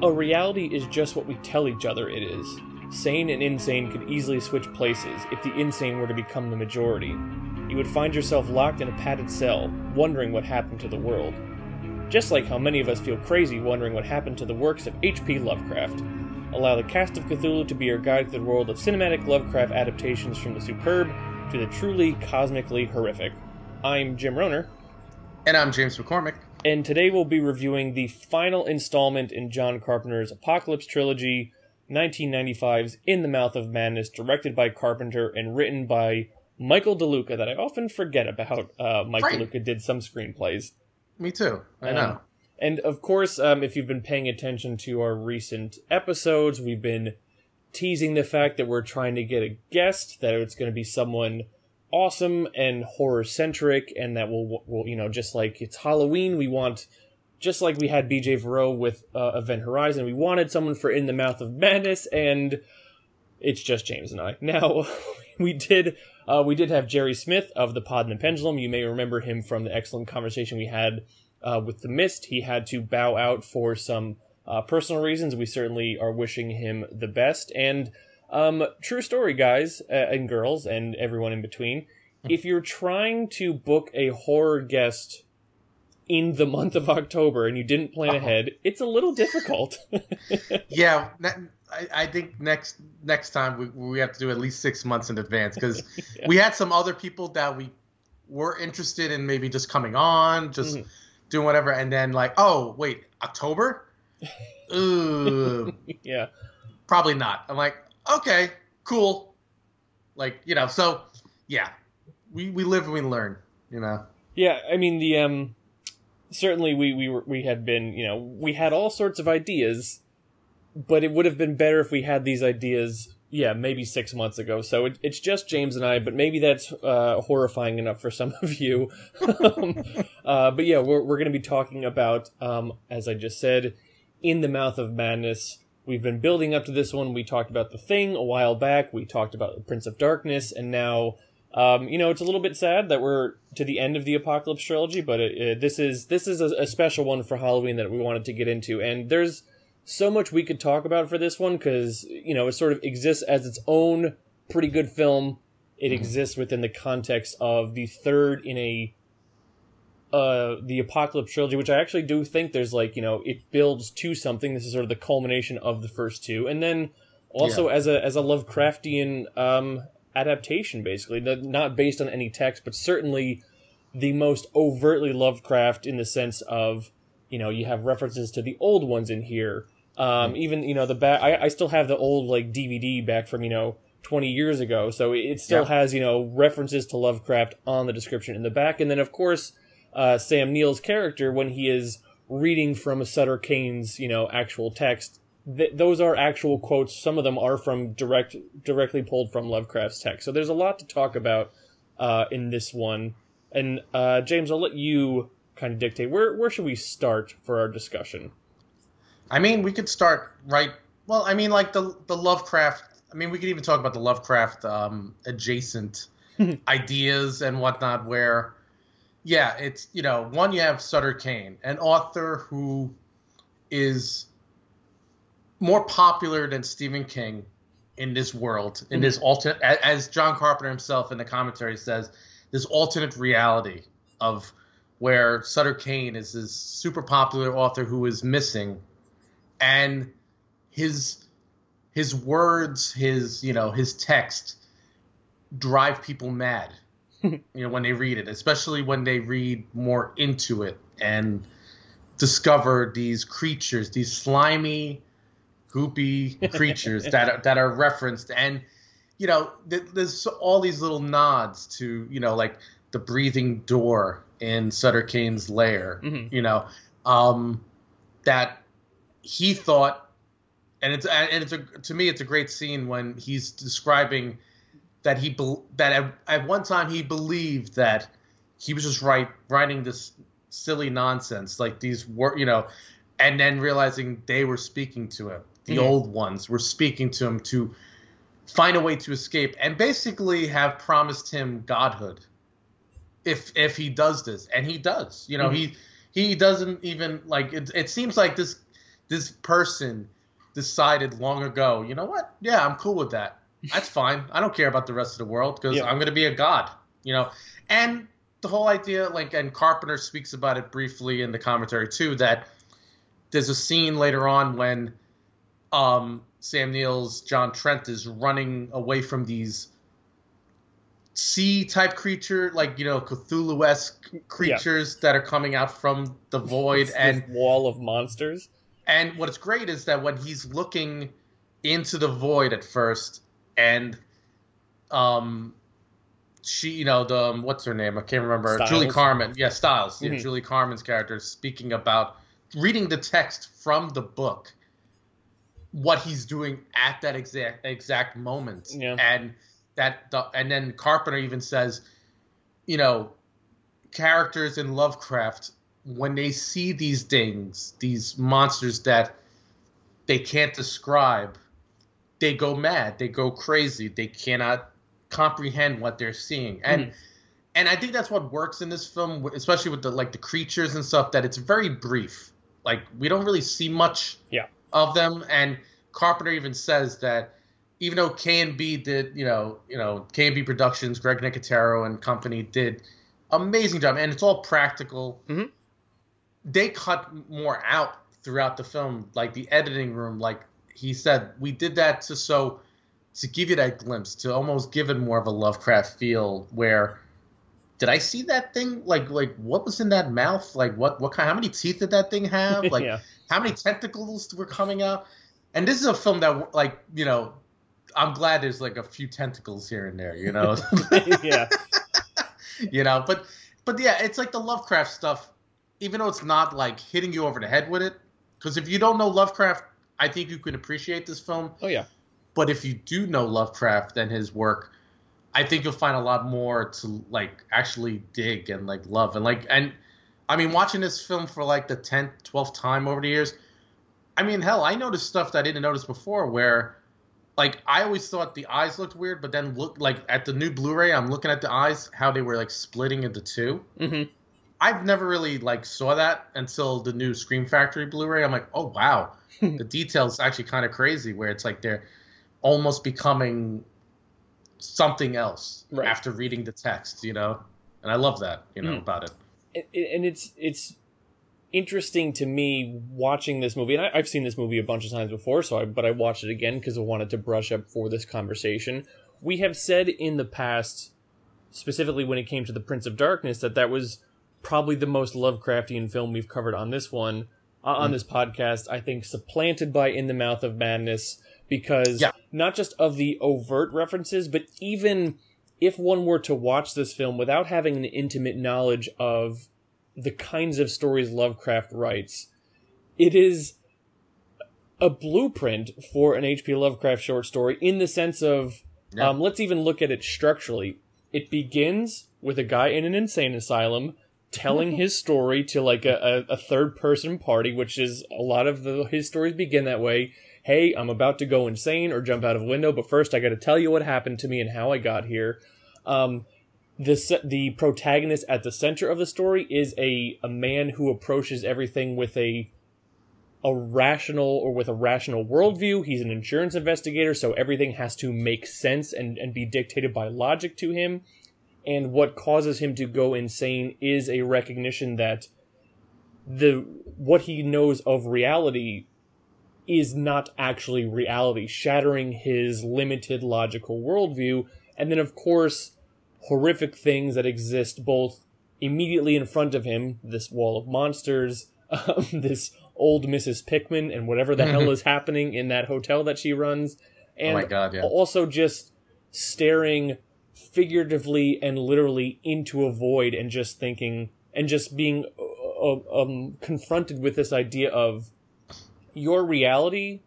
A reality is just what we tell each other it is. Sane and insane could easily switch places if the insane were to become the majority. You would find yourself locked in a padded cell, wondering what happened to the world. Just like how many of us feel crazy wondering what happened to the works of H.P. Lovecraft. Allow the cast of Cthulhu to be your guide through the world of cinematic Lovecraft adaptations from the superb to the truly cosmically horrific. I'm Jim Rohner. And I'm James McCormick. And today we'll be reviewing the final installment in John Carpenter's Apocalypse trilogy, 1995's In the Mouth of Madness, directed by Carpenter and written by Michael DeLuca, that I often forget about. Uh, Mike right. DeLuca did some screenplays. Me too. I um, know. And of course, um, if you've been paying attention to our recent episodes, we've been teasing the fact that we're trying to get a guest, that it's going to be someone awesome and horror centric, and that will, will, you know, just like it's Halloween, we want, just like we had BJ Vero with uh, Event Horizon, we wanted someone for In the Mouth of Madness, and it's just James and I. Now, we did. Uh, we did have Jerry Smith of the Pod and the Pendulum. You may remember him from the excellent conversation we had uh, with the Mist. He had to bow out for some uh, personal reasons. We certainly are wishing him the best. And um, true story, guys uh, and girls, and everyone in between. Hmm. If you're trying to book a horror guest in the month of October and you didn't plan uh-huh. ahead, it's a little difficult. yeah, I, I, think next next time we, we have to do at least six months in advance because yeah. we had some other people that we were interested in maybe just coming on, just mm. doing whatever, and then like, oh wait, October? Ooh, yeah, probably not. I'm like, okay, cool. Like, you know, so yeah, we, we live and we learn, you know? Yeah, I mean, the, um, certainly we, we were, we had been, you know, we had all sorts of ideas, but it would have been better if we had these ideas, yeah, maybe six months ago. So it, it's just James and I, but maybe that's, uh, horrifying enough for some of you. um, uh, but yeah, we're, we're going to be talking about, um, as I just said, In the Mouth of Madness, We've been building up to this one. We talked about the thing a while back. We talked about the Prince of Darkness, and now, um, you know, it's a little bit sad that we're to the end of the Apocalypse trilogy. But it, it, this is this is a, a special one for Halloween that we wanted to get into, and there's so much we could talk about for this one because you know it sort of exists as its own pretty good film. It mm-hmm. exists within the context of the third in a uh the apocalypse trilogy which i actually do think there's like you know it builds to something this is sort of the culmination of the first two and then also yeah. as a as a lovecraftian um adaptation basically not based on any text but certainly the most overtly lovecraft in the sense of you know you have references to the old ones in here um mm. even you know the back I, I still have the old like dvd back from you know 20 years ago so it still yeah. has you know references to lovecraft on the description in the back and then of course uh, Sam Neill's character when he is reading from Sutter Cane's, you know, actual text. Th- those are actual quotes. Some of them are from direct, directly pulled from Lovecraft's text. So there's a lot to talk about uh, in this one. And uh, James, I'll let you kind of dictate. Where where should we start for our discussion? I mean, we could start right. Well, I mean, like the the Lovecraft. I mean, we could even talk about the Lovecraft um, adjacent ideas and whatnot, where yeah, it's you know one you have Sutter Cane, an author who is more popular than Stephen King in this world, in mm-hmm. this alternate, as John Carpenter himself in the commentary says, this alternate reality of where Sutter Cane is this super popular author who is missing, and his his words, his you know his text drive people mad you know when they read it especially when they read more into it and discover these creatures these slimy goopy creatures that are, that are referenced and you know there's all these little nods to you know like the breathing door in Sutter Cane's lair mm-hmm. you know um that he thought and it's and it's a to me it's a great scene when he's describing that he be, that at, at one time he believed that he was just write, writing this silly nonsense like these were you know and then realizing they were speaking to him the mm. old ones were speaking to him to find a way to escape and basically have promised him godhood if if he does this and he does you know mm. he he doesn't even like it, it seems like this this person decided long ago, you know what? Yeah, I'm cool with that. That's fine. I don't care about the rest of the world because Yeah. I'm going to be a god, you know. And the whole idea, like, and Carpenter speaks about it briefly in the commentary too, that there's a scene later on when um, Sam Neill's John Trent is running away from these sea type creature, like you know Cthulhu esque creatures that are coming out from the void, and wall of monsters. and what's great is that when he's looking into the void at first, and um, she, you know, the um, what's her name? I can't remember. Styles. Julie Carmen. Yeah, Styles. Yeah, Mhm. Julie Carmen's character speaking about reading the text from the book, what he's doing at that exact exact moment, Yeah. and that the, and then Carpenter even says, you know, characters in Lovecraft when they see these things, these monsters that they can't describe, they go mad, they go crazy, they cannot comprehend what they're seeing. And Mhm. and I think that's what works in this film, especially with the like the creatures and stuff that it's very brief. Like we don't really see much Yeah. of them and Carpenter even says that even though K and B did, you know, you know, K and B Productions, Greg Nicotero and company did amazing job, and it's all practical. Mhm. They cut more out throughout the film, like the editing room. Like he said, we did that to so to give you that glimpse, to almost give it more of a Lovecraft feel. Where did I see that thing? Like, like what was in that mouth? Like, what, what kind? How many teeth did that thing have? Like, yeah. how many tentacles were coming out? And this is a film that, like, you know, I'm glad there's like a few tentacles here and there, you know, yeah. you know, but, but yeah, it's like the Lovecraft stuff, even though it's not like hitting you over the head with it, because if you don't know Lovecraft, I think you can appreciate this film. Oh yeah. But if you do know Lovecraft and his work, I think you'll find a lot more to like actually dig and like love and like and I mean watching this film for like the 10th, 12th time over the years, I mean hell, I noticed stuff that I didn't notice before where like I always thought the eyes looked weird, but then look like at the new Blu-ray, I'm looking at the eyes how they were like splitting into two. hmm I've never really like saw that until the new Scream Factory Blu-ray. I'm like, oh wow, the details actually kind of crazy. Where it's like they're almost becoming something else Right. after reading the text, you know. And I love that, you know, Mm. about it. and it's it's interesting to me watching this movie, and I, I've seen this movie a bunch of times before. So, I, but I watched it again because I wanted to brush up for this conversation. We have said in the past, specifically when it came to the Prince of Darkness, that that was probably the most Lovecraftian film we've covered on this one, uh, on Mm. this podcast. I think supplanted by In the Mouth of Madness because Yeah. not just of the overt references, but even if one were to watch this film without having an intimate knowledge of the kinds of stories Lovecraft writes, it is a blueprint for an H.P. Lovecraft short story in the sense of, Yeah. um, let's even look at it structurally. It begins with a guy in an insane asylum telling his story to like a, a, a third person party, which is a lot of the, his stories begin that way. Hey, I'm about to go insane or jump out of a window, but first I got to tell you what happened to me and how I got here. Um, the the protagonist at the center of the story is a a man who approaches everything with a a rational or with a rational worldview. He's an insurance investigator, so everything has to make sense and, and be dictated by logic to him. And what causes him to go insane is a recognition that the what he knows of reality is not actually reality, shattering his limited logical worldview. And then, of course, horrific things that exist both immediately in front of him this wall of monsters, um, this old Mrs. Pickman, and whatever the hell is happening in that hotel that she runs. And oh my god, yeah. also just staring figuratively and literally into a void and just thinking and just being uh, um, confronted with this idea of your reality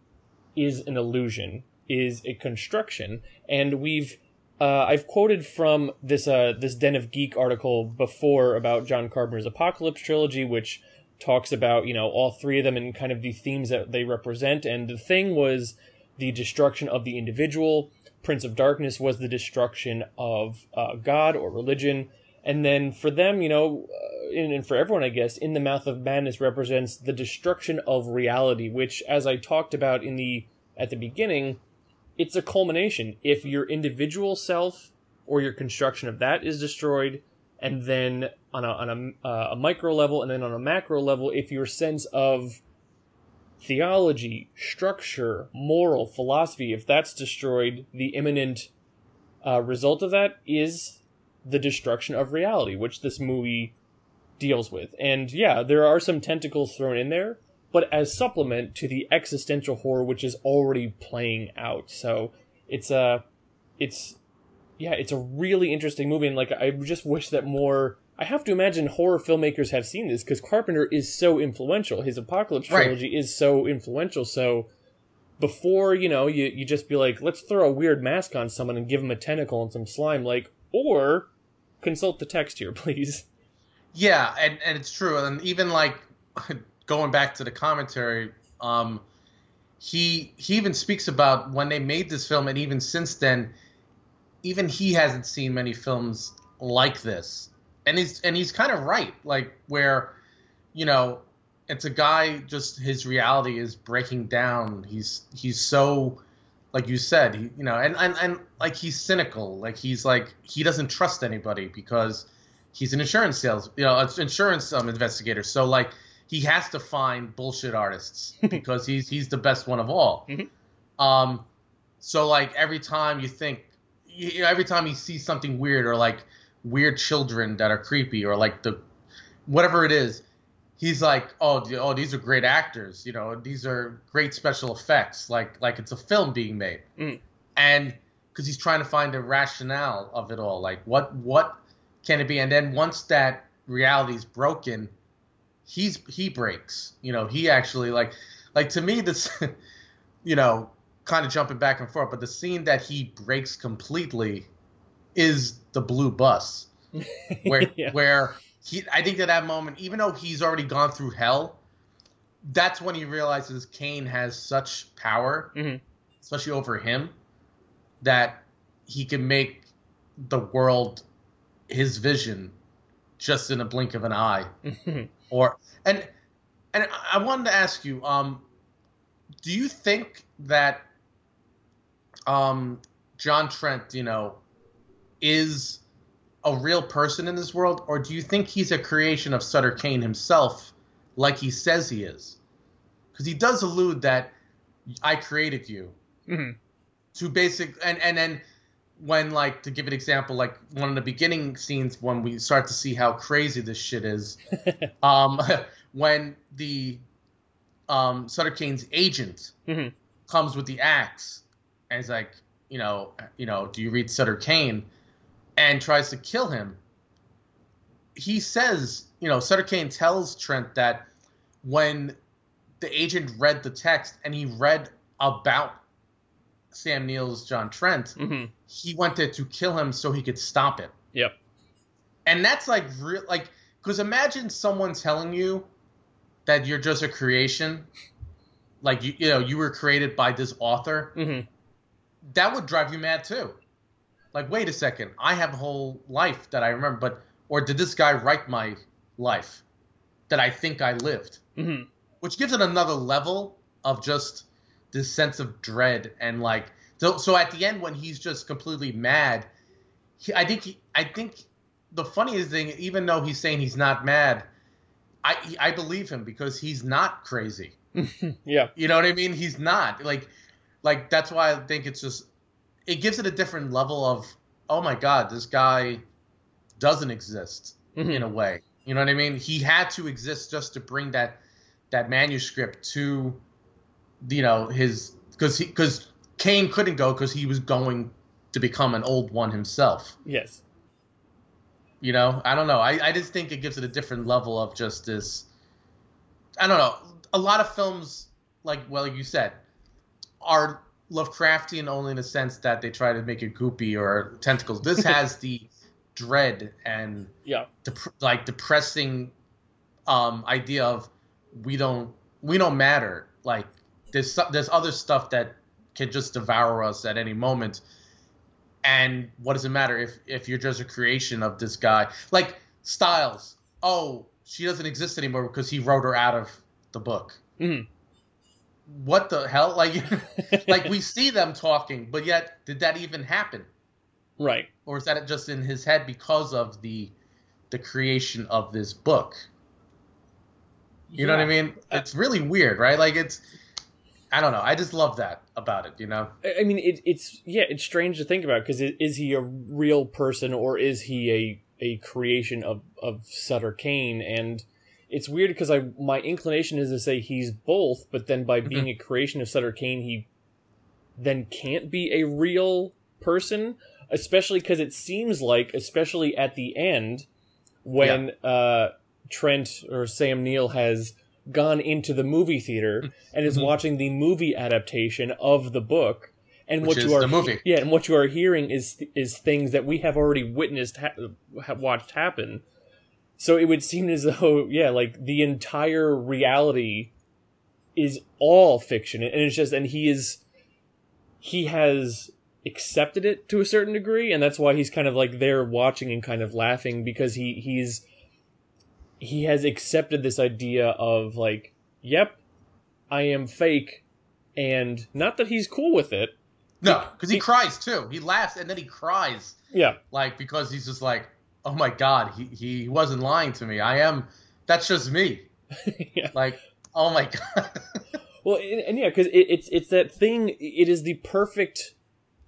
is an illusion is a construction and we've uh, I've quoted from this uh, this Den of Geek article before about John Carpenter's Apocalypse trilogy, which talks about you know all three of them and kind of the themes that they represent. And the thing was the destruction of the individual. Prince of Darkness was the destruction of uh, God or religion. And then for them, you know, uh, and, and for everyone, I guess, in the mouth of madness represents the destruction of reality, which, as I talked about in the at the beginning, it's a culmination. If your individual self or your construction of that is destroyed, and then on a on a, uh, a micro level, and then on a macro level, if your sense of theology, structure, moral, philosophy, if that's destroyed, the imminent uh, result of that is the destruction of reality, which this movie deals with. And yeah, there are some tentacles thrown in there, but as supplement to the existential horror which is already playing out. So it's a, it's, yeah, it's a really interesting movie, and like I just wish that more. I have to imagine horror filmmakers have seen this because Carpenter is so influential. His Apocalypse Right. trilogy is so influential. So before you know, you you just be like, let's throw a weird mask on someone and give him a tentacle and some slime, like, or consult the text here, please. Yeah, and, and it's true. And even like going back to the commentary, um, he he even speaks about when they made this film, and even since then, even he hasn't seen many films like this. And he's and he's kind of right, like where, you know, it's a guy just his reality is breaking down. He's he's so like you said, he, you know, and, and and like he's cynical. Like he's like he doesn't trust anybody because he's an insurance sales, you know, insurance um, investigator. So like he has to find bullshit artists because he's he's the best one of all. Mhm. Um, so like every time you think, you know, every time he sees something weird or like weird children that are creepy or like the whatever it is, he's like, oh, oh, these are great actors. You know, these are great special effects. Like like it's a film being made, Mm. and because he's trying to find the rationale of it all. Like what what can it be? And then once that reality is broken, he's he breaks. You know, he actually like like to me this, you know, kind of jumping back and forth. But the scene that he breaks completely is the blue bus where Yeah. where he I think at that moment, even though he's already gone through hell, that's when he realizes Cane has such power, Mhm. especially over him, that he can make the world his vision just in a blink of an eye. Or and and I wanted to ask you, um, do you think that um, John Trent, you know, is a real person in this world, or do you think he's a creation of Sutter Cane himself, like he says he is? Because he does allude that I created you Mhm. to basic and and then when like to give an example like one of the beginning scenes when we start to see how crazy this shit is um when the um Sutter Cane's agent Mhm. comes with the axe and he's like you know you know do you read Sutter Cane and tries to kill him he says you know Sutter Cane tells Trent that when the agent read the text and he read about Sam Neill's John Trent, Mhm. he went there to kill him so he could stop it. Yep. And that's like real, like, because imagine someone telling you that you're just a creation, like you, you know, you were created by this author. Mhm. That would drive you mad too. Like, wait a second, I have a whole life that I remember, but or did this guy write my life that I think I lived? Mhm. which gives it another level of just this sense of dread and like so, so at the end when he's just completely mad he, i think he, i think the funniest thing even though he's saying he's not mad i he- i believe him because he's not crazy yeah. you know what i mean he's not like like that's why i think it's just it gives it a different level of oh my god this guy doesn't exist Mhm. in a way. You know what I mean? He had to exist just to bring that that manuscript to, you know, his because he because Cane couldn't go because he was going to become an old one himself. Yes. You know, I don't know. I I just think it gives it a different level of just this. I don't know. A lot of films, like well, like you said, are Lovecraftian only in the sense that they try to make it goopy or tentacles. This has the dread and Yeah. dep- like depressing um idea of we don't we don't matter like there's there's other stuff that can just devour us at any moment and what does it matter if if you're just a creation of this guy like styles oh, she doesn't exist anymore because he wrote her out of the book. Mhm. What the hell? Like, like we see them talking, but yet did that even happen? right. or is that just in his head because of the the creation of this book? You know what I mean? It's really weird, right? Like it's I don't know. I just love that about it, you know? I I mean, it, it's yeah, it's strange to think about because is he a real person or is he a a creation of of Sutter Cane? And it's weird because I my inclination is to say he's both, but then by being a creation of Sutter Cane, he then can't be a real person, especially because it seems like, especially at the end, when uh, Trent or Sam Neill has gone into the movie theater and is Mhm. watching the movie adaptation of the book. And Which what you are yeah, and what you are hearing is is things that we have already witnessed, ha- watched happen. So it would seem as though, yeah, like the entire reality is all fiction, and it's just, and he is, he has accepted it to a certain degree, and that's why he's kind of like there watching and kind of laughing because he he's he has accepted this idea of like, yep, I am fake, and not that he's cool with it. No, because he He- cries too. He laughs and then he cries, Yeah, like because he's just like, oh my god, he he wasn't lying to me. I am. That's just me. yeah. Like, oh my god. Well, and, and yeah, because it, it's it's that thing. It is the perfect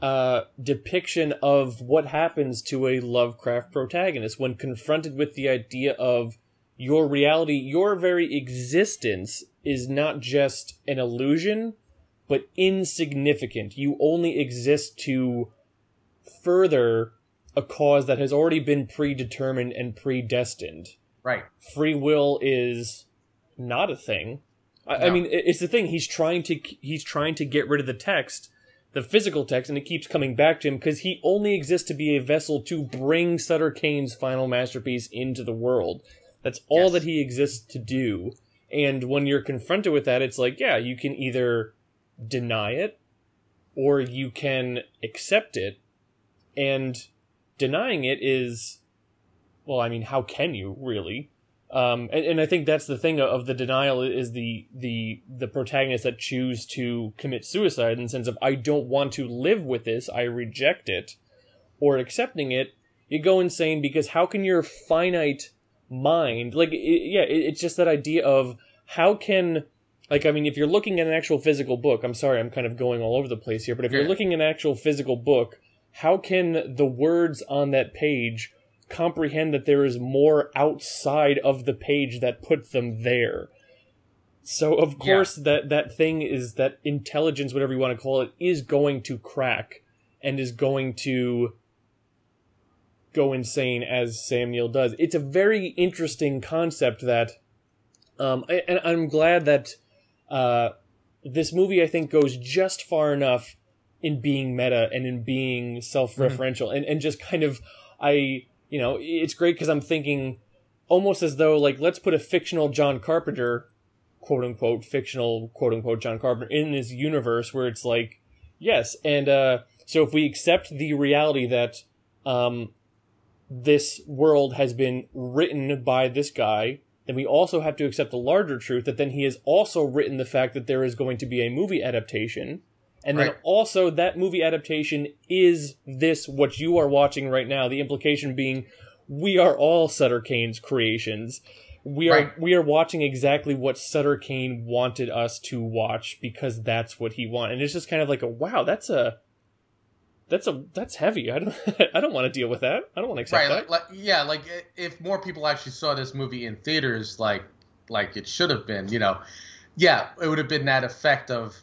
uh, depiction of what happens to a Lovecraft protagonist when confronted with the idea of your reality, your very existence is not just an illusion, but insignificant. You only exist to further a cause that has already been predetermined and predestined right. free will is not a thing. I, I mean, it's the thing. He's trying to he's trying to get rid of the text, the physical text, and it keeps coming back to him because he only exists to be a vessel to bring Sutter Cane's final masterpiece into the world. That's all Yes. that he exists to do. And when you're confronted with that, it's like, yeah, you can either deny it or you can accept it. And denying it is, well, I mean, how can you really? Um, and, and I think that's the thing of the denial is the the the protagonists that choose to commit suicide in the sense of I don't want to live with this, I reject it, or accepting it, you go insane because how can your finite mind like it, yeah, it, it's just that idea of how can like I mean if you're looking at an actual physical book, I'm sorry, I'm kind of going all over the place here, but if you're looking at an actual physical book, how can the words on that page comprehend that there is more outside of the page that put them there. So of Yeah. course that that thing is that intelligence, whatever you want to call it, is going to crack and is going to go insane as Sam Neill does. It's a very interesting concept that, um, I- and I'm glad that uh, this movie I think goes just far enough in being meta and in being self-referential. And and just kind of I you know it's great because I'm thinking almost as though like let's put a fictional John Carpenter quote unquote fictional quote unquote John Carpenter in this universe where it's like yes and uh so if we accept the reality that um this world has been written by this guy then we also have to accept the larger truth that then he has also written the fact that there is going to be a movie adaptation and then Right. also that movie adaptation is this what you are watching right now the implication being we are all Sutter Cane's creations. We are Right. we are watching exactly what Sutter Cane wanted us to watch because that's what he wanted and it's just kind of like a wow that's a that's a that's heavy. I don't i don't want to deal with that. I don't want to accept right that. like, like yeah like if more people actually saw this movie in theaters like like it should have been you know yeah it would have been that effect of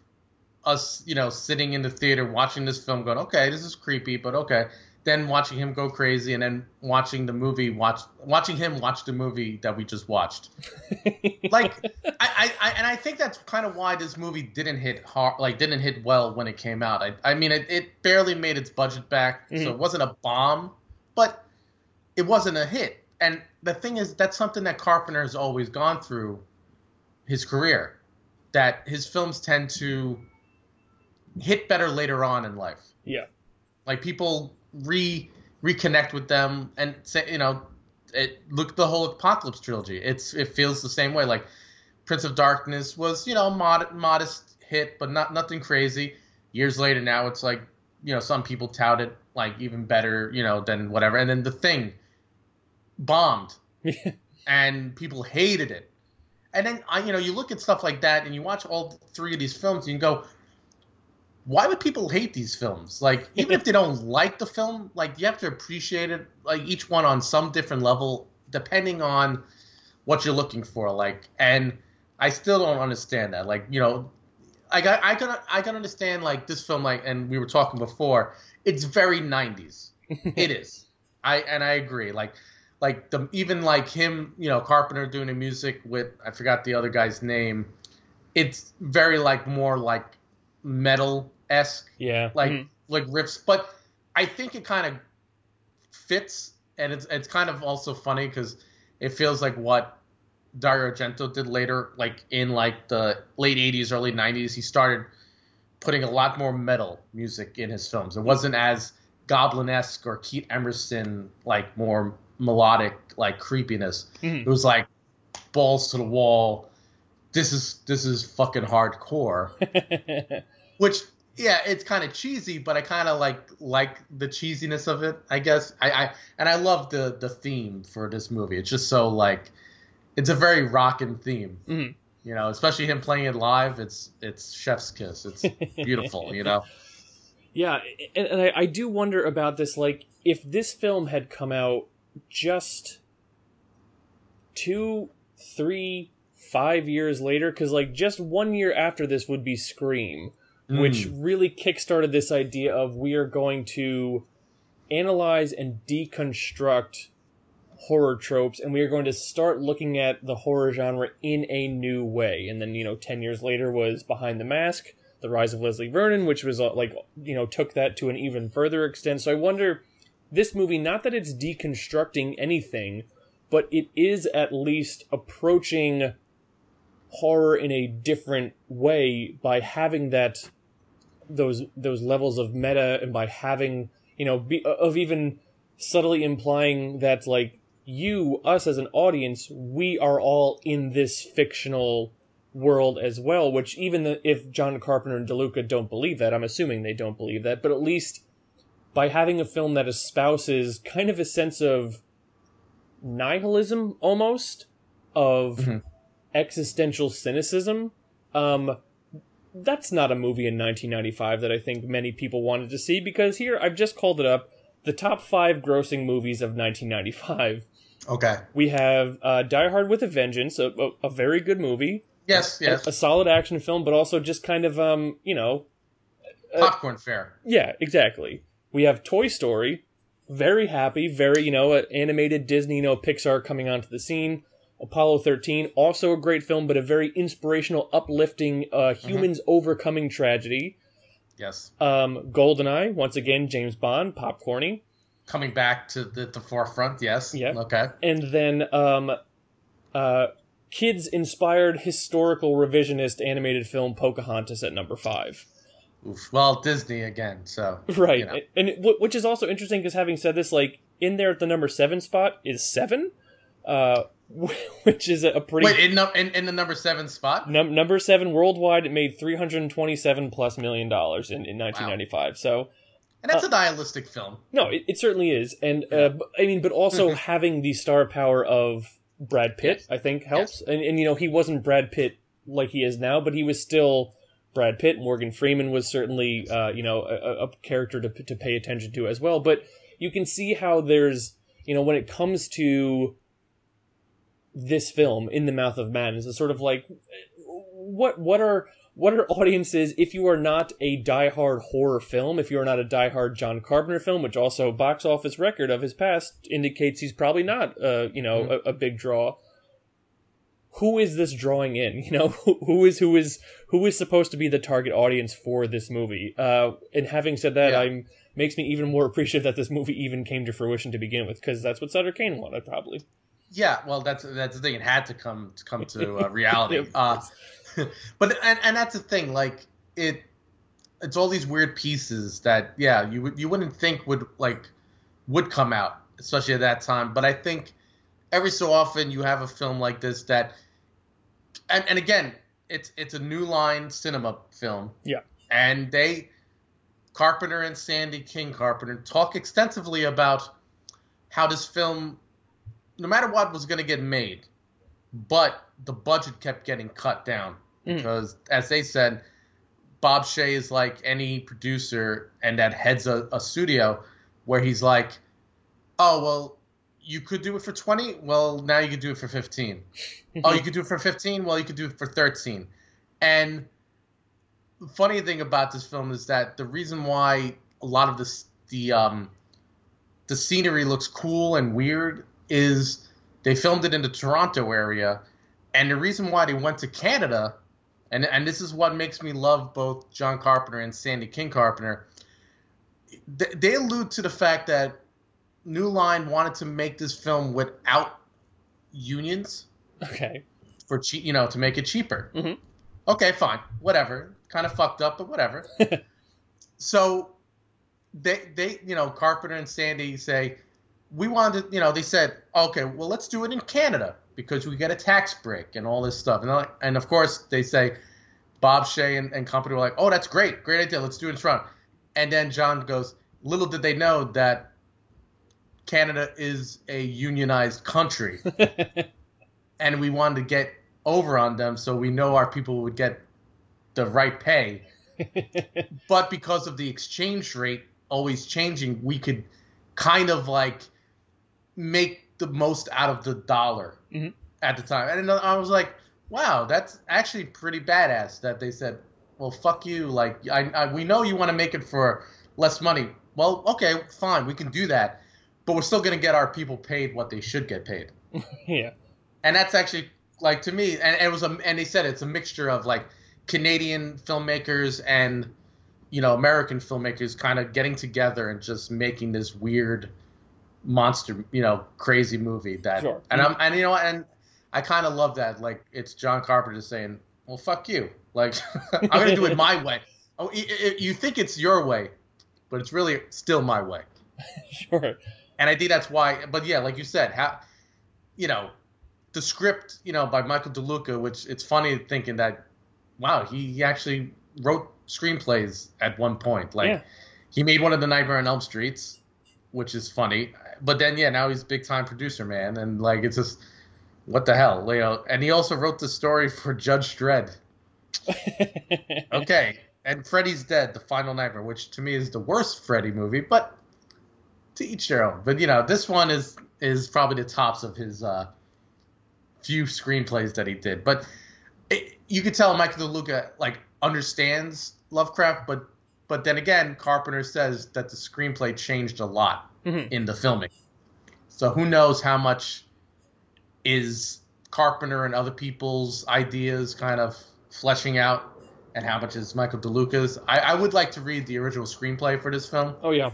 us you know sitting in the theater watching this film going okay this is creepy but okay then watching him go crazy and then watching the movie watch watching him watch the movie that we just watched like I, I, and I think that's kind of why this movie didn't hit hard like didn't hit well when it came out. I, I mean it, it barely made its budget back, so Mhm. it wasn't a bomb, but it wasn't a hit. And the thing is that's something that Carpenter has always gone through his career. That his films tend to hit better later on in life. yeah Like people re reconnect with them and say you know it look the whole Apocalypse trilogy. It's it feels the same way. Like Prince of Darkness was you know mod, modest hit, but not nothing crazy. Years later, now it's like you know some people tout it like even better you know than whatever. And then the thing bombed, and people hated it. And then I you know you look at stuff like that and you watch all three of these films and you go, why would people hate these films? Like, even if they don't like the film, like you have to appreciate it, like each one on some different level, depending on what you're looking for. Like, and I still don't understand that. Like, you know, I got, I can, I can understand like this film, like, and we were talking before, it's very '90s. it is. I and I agree. Like, like the even like him, you know, Carpenter doing the music with I forgot the other guy's name. It's very like more like metal esque, yeah, like Mhm. like riffs. But I think it kind of fits, and it's it's kind of also funny because it feels like what Dario Argento did later, like in like the late '80s, early '90s. He started putting a lot more metal music in his films. It wasn't as Goblin esque or Keith Emerson like more melodic like creepiness. Mhm. It was like balls to the wall. This is this is fucking hardcore. Which yeah, it's kind of cheesy, but I kind of like like the cheesiness of it. I guess I, I and I love the the theme for this movie. It's just so like it's a very rockin' theme. Mhm. You know, especially him playing it live. It's it's chef's kiss. It's beautiful. you know. Yeah, and, and I, I do wonder about this. Like, if this film had come out just two, three, five years later, because like just one year after this would be Scream, which Mm. really kickstarted this idea of we are going to analyze and deconstruct horror tropes and we are going to start looking at the horror genre in a new way and then you know 10 years later was behind the mask the rise of leslie vernon which was uh, like you know took that to an even further extent so i wonder this movie not that it's deconstructing anything but it is at least approaching horror in a different way by having that those those levels of meta and by having you know be, of even subtly implying that like you us as an audience we are all in this fictional world as well which even the, if john carpenter and deluca don't believe that i'm assuming they don't believe that but at least by having a film that espouses kind of a sense of nihilism almost of Mhm. Existential cynicism um that's not a movie in 1995 that I think many people wanted to see because here I've just called it up the top five grossing movies of 1995. Okay. We have uh, Die Hard with a Vengeance, a, a, a very good movie, Yes. a- Yes. a, solid action film, but also just kind of um you know Popcorn fare. yeah exactly. We have Toy Story, very happy, very you know animated Disney you know Pixar coming onto the scene. Apollo 13, also a great film, but a very inspirational, uplifting, uh, humans overcoming tragedy. Yes. Um, Goldeneye, once again, James Bond, popcorny, Coming back to the, the forefront. Yes. Yeah. Okay. and then um, uh, kids-inspired historical revisionist animated film Pocahontas at number five. Oof. Well, Disney again. So. Right, You know. and wh- which is also interesting because having said this, like in there at the number seven spot is seven, uh, which is a pretty Wait, in, in in the number seven spot. Num- number seven worldwide. It made three hundred twenty-seven plus million dollars in, in nineteen ninety-five. So And that's a nihilistic film. no, it, it certainly is, and uh, I mean, but also having the star power of Brad Pitt, Yes. I think helps. And and you know, he wasn't Brad Pitt like he is now, but he was still Brad Pitt. Morgan Freeman was certainly uh, you know a, a- a character to to pay attention to as well. But you can see how there's you know when it comes to this film in the mouth of madness it's sort of like what what are what are audiences if you are not a diehard horror film if you are not a diehard john carpenter film which also box office record of his past indicates he's probably not uh you know a, a big draw. Who is this drawing in? You know who, who is who is who is supposed to be the target audience for this movie? Uh and having said that Yeah. i'm makes me even more appreciative that this movie even came to fruition to begin with because that's what sutter cane wanted probably Yeah, well, that's that's the thing. It had to come to come to uh, reality. Uh, but and, and that's the thing. Like it, it's all these weird pieces that yeah you would you wouldn't think would like would come out, especially at that time. But I think every so often you have a film like this that, and, and again, it's it's a new line cinema film. Yeah. And they, Carpenter and Sandy King Carpenter talk extensively about how this film, no matter what was going to get made, but the budget kept getting cut down Mm. because, as they said, Bob Shaye is like any producer and that heads a, a studio where he's like, oh well, you could do it for twenty. Well, now you could do it for fifteen. oh, you could do it for fifteen. Well, you could do it for thirteen. And the funny thing about this film is that the reason why a lot of this the um the scenery looks cool and weird is they filmed it in the Toronto area, and the reason why they went to Canada, and and this is what makes me love both John Carpenter and Sandy King Carpenter. They, they allude to the fact that New Line wanted to make this film without unions Okay. for cheap, you know, to make it cheaper. Mhm. Okay, fine, whatever. Kind of fucked up, but whatever. so they they you know Carpenter and Sandy say we wanted to, you know they said okay well let's do it in Canada because we get a tax break and all this stuff. And like, and of course they say Bob Shaye and, and company were like oh that's great. Great idea. Let's do it in Toronto. And then John goes little did they know that Canada is a unionized country. And we wanted to get over on them so we know our people would get the right pay. But because of the exchange rate always changing, we could kind of like make the most out of the dollar Mhm. at the time. And I was like, wow, that's actually pretty badass that they said, well, fuck you. Like, I, I we know you want to make it for less money. Well, okay, fine, we can do that. But we're still going to get our people paid what they should get paid yeah. and that's actually like to me and it was a and they said it's a mixture of like canadian filmmakers and you know american filmmakers kind of getting together and just making this weird monster you know crazy movie that Sure. and i'm and you know and i kind of love that like it's john carpenter saying well fuck you like i'm gonna do it my way oh you think it's your way but it's really still my way Sure. and I think that's why. But yeah, like you said, how you know the script, you know, by Michael DeLuca, which it's funny thinking that wow, he, he actually wrote screenplays at one point. Like Yeah. he made one of the Nightmare on Elm Streets, which is funny. But then yeah, now he's a big time producer, man, and like it's just what the hell, you know. And he also wrote the story for Judge Dredd. Okay, and Freddy's Dead, the Final Nightmare, which to me is the worst Freddy movie, but to each their own. But you know, this one is is probably the tops of his uh, few screenplays that he did. But it, you could tell Michael DeLuca like understands Lovecraft, but but then again, Carpenter says that the screenplay changed a lot Mhm. in the filming. So who knows how much is Carpenter and other people's ideas kind of fleshing out, and how much is Michael DeLuca's. I, I would like to read the original screenplay for this film, Oh yeah.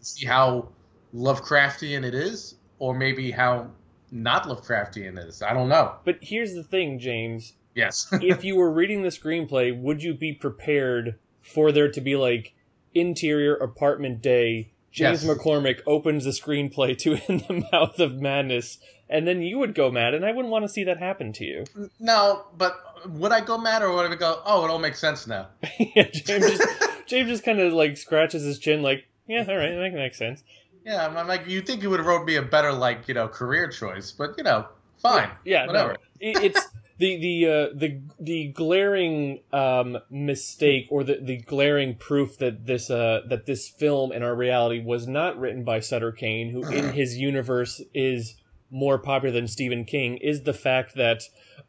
see how Lovecraftian it is, or maybe how not Lovecraftian it is. I don't know. But here's the thing, James. Yes. if you were reading the screenplay, would you be prepared for there to be like interior apartment day? James Yes. McCormick opens the screenplay to In the Mouth of Madness, and then you would go mad, and I wouldn't want to see that happen to you. no, but would I go mad or would I go, oh, it all makes sense now? yeah, James just James just kind of like scratches his chin, like, yeah, all right, that makes sense. Yeah, I'm, like, you think you would have wrote me a better, like, you know, career choice, but, you know, fine. Yeah, Whatever. no, it, it's the the uh, the the glaring um, mistake or the the glaring proof that this uh, that this film in our reality was not written by Sutter Cane, who in his universe is more popular than Stephen King, is the fact that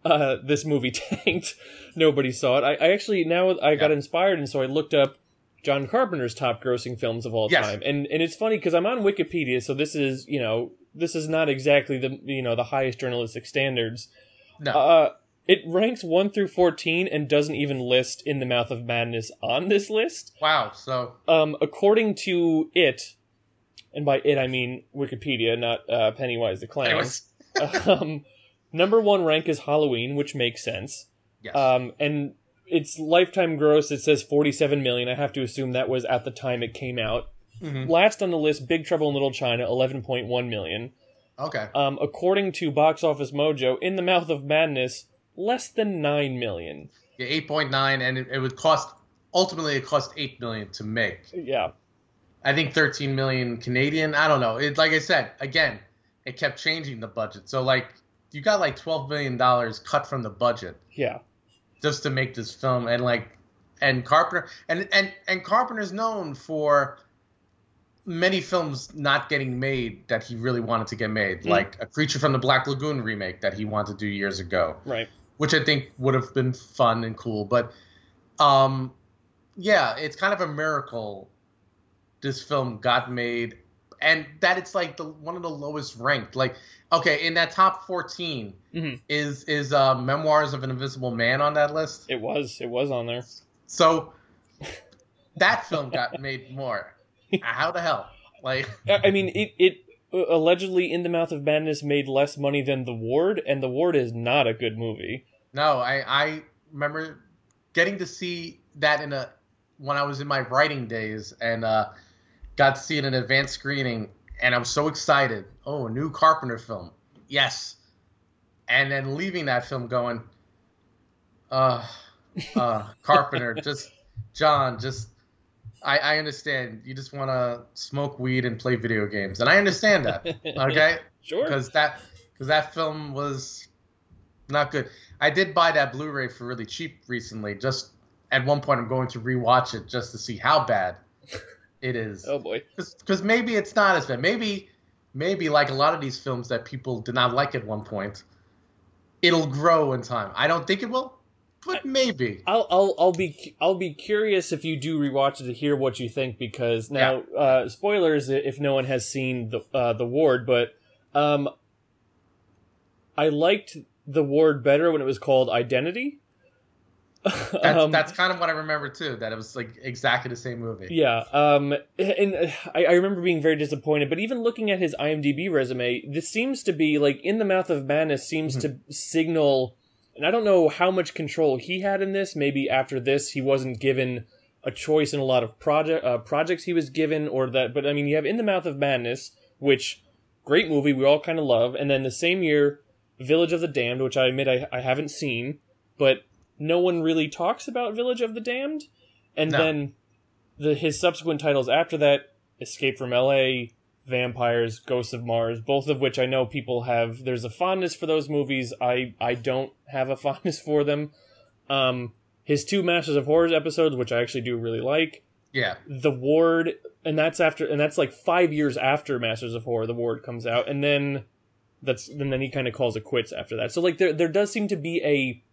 uh, this movie tanked. Nobody saw it. I, I actually now I got Yeah. inspired, and so I looked up. John Carpenter's top grossing films of all Yes. time. And and it's funny because I'm on Wikipedia, so this is, you know, this is not exactly the you know, the highest journalistic standards. No. Uh, it ranks 1 through 14 and doesn't even list In the Mouth of Madness on this list. wow. So, Um, according to it, and by it I mean Wikipedia, not uh, Pennywise the Clown. um, number one rank is Halloween, which makes sense. Yes. Um, and its lifetime gross, it says 47 million. I have to assume that was at the time it came out. Mhm. Last on the list, Big Trouble in Little China, 11.1 million. Okay. Um, according to Box Office Mojo, In the Mouth of Madness, less than nine million. Yeah, eight point nine, and it, it would cost ultimately it cost eight million to make. Yeah, I think thirteen million Canadian. I don't know. It like I said again, it kept changing the budget. So like you got like twelve million dollars cut from the budget yeah, just to make this film, and like and Carpenter and and and Carpenter's known for many films not getting made that he really wanted to get made, Mm. like a Creature from the Black Lagoon remake that he wanted to do years ago. right. which I think would have been fun and cool. But um, yeah, it's kind of a miracle this film got made, and that it's like the one of the lowest ranked. Like, okay, in that top 14 Mhm. is is uh, Memoirs of an Invisible Man on that list. It was. It was on there. So that film got made more. How the hell? Like, I mean, it it uh, allegedly In the Mouth of Madness made less money than The Ward, and The Ward is not a good movie. No, I I remember getting to see that in a when I was in my writing days and uh, got to see it in an advanced screening, and I was so excited. Oh, a new Carpenter film, yes. And then leaving that film going, uh, uh, Carpenter, just John, just I I understand you just want to smoke weed and play video games, and I understand that. Okay, Sure. because that because that film was not good. I did buy that Blu-ray for really cheap recently. Just at one point, I'm going to rewatch it just to see how bad it is. Oh boy. Because maybe it's not as bad. Maybe maybe like a lot of these films that people did not like at one point, it'll grow in time. I don't think it will, but maybe. I'll I'll I'll be I'll be curious if you do rewatch it to hear what you think because now uh, spoilers if no one has seen the uh, the ward, but um, I liked the ward better when it was called Identity. That's, Um, that's kind of what I remember too. That it was like exactly the same movie. Yeah, um, and uh, I, I remember being very disappointed. But even looking at his IMDb resume, this seems to be like "In the Mouth of Madness" seems to signal, and I don't know how much control he had in this. Maybe after this, he wasn't given a choice in a lot of project uh, projects he was given, or that. But I mean, you have "In the Mouth of Madness," which great movie we all kind of love, and then the same year, "Village of the Damned," which I admit I, I haven't seen, but no one really talks about Village of the Damned. And No. then the his subsequent titles after that, Escape from L.A., Vampires, Ghosts of Mars, both of which I know people have. There's a fondness for those movies. I I don't have a fondness for them. Um, his two Masters of Horrors episodes, which I actually do really like. Yeah. The Ward, and that's after, and that's like five years after Masters of Horror. The Ward comes out, and then that's and then he kind of calls it quits after that. So like there there does seem to be a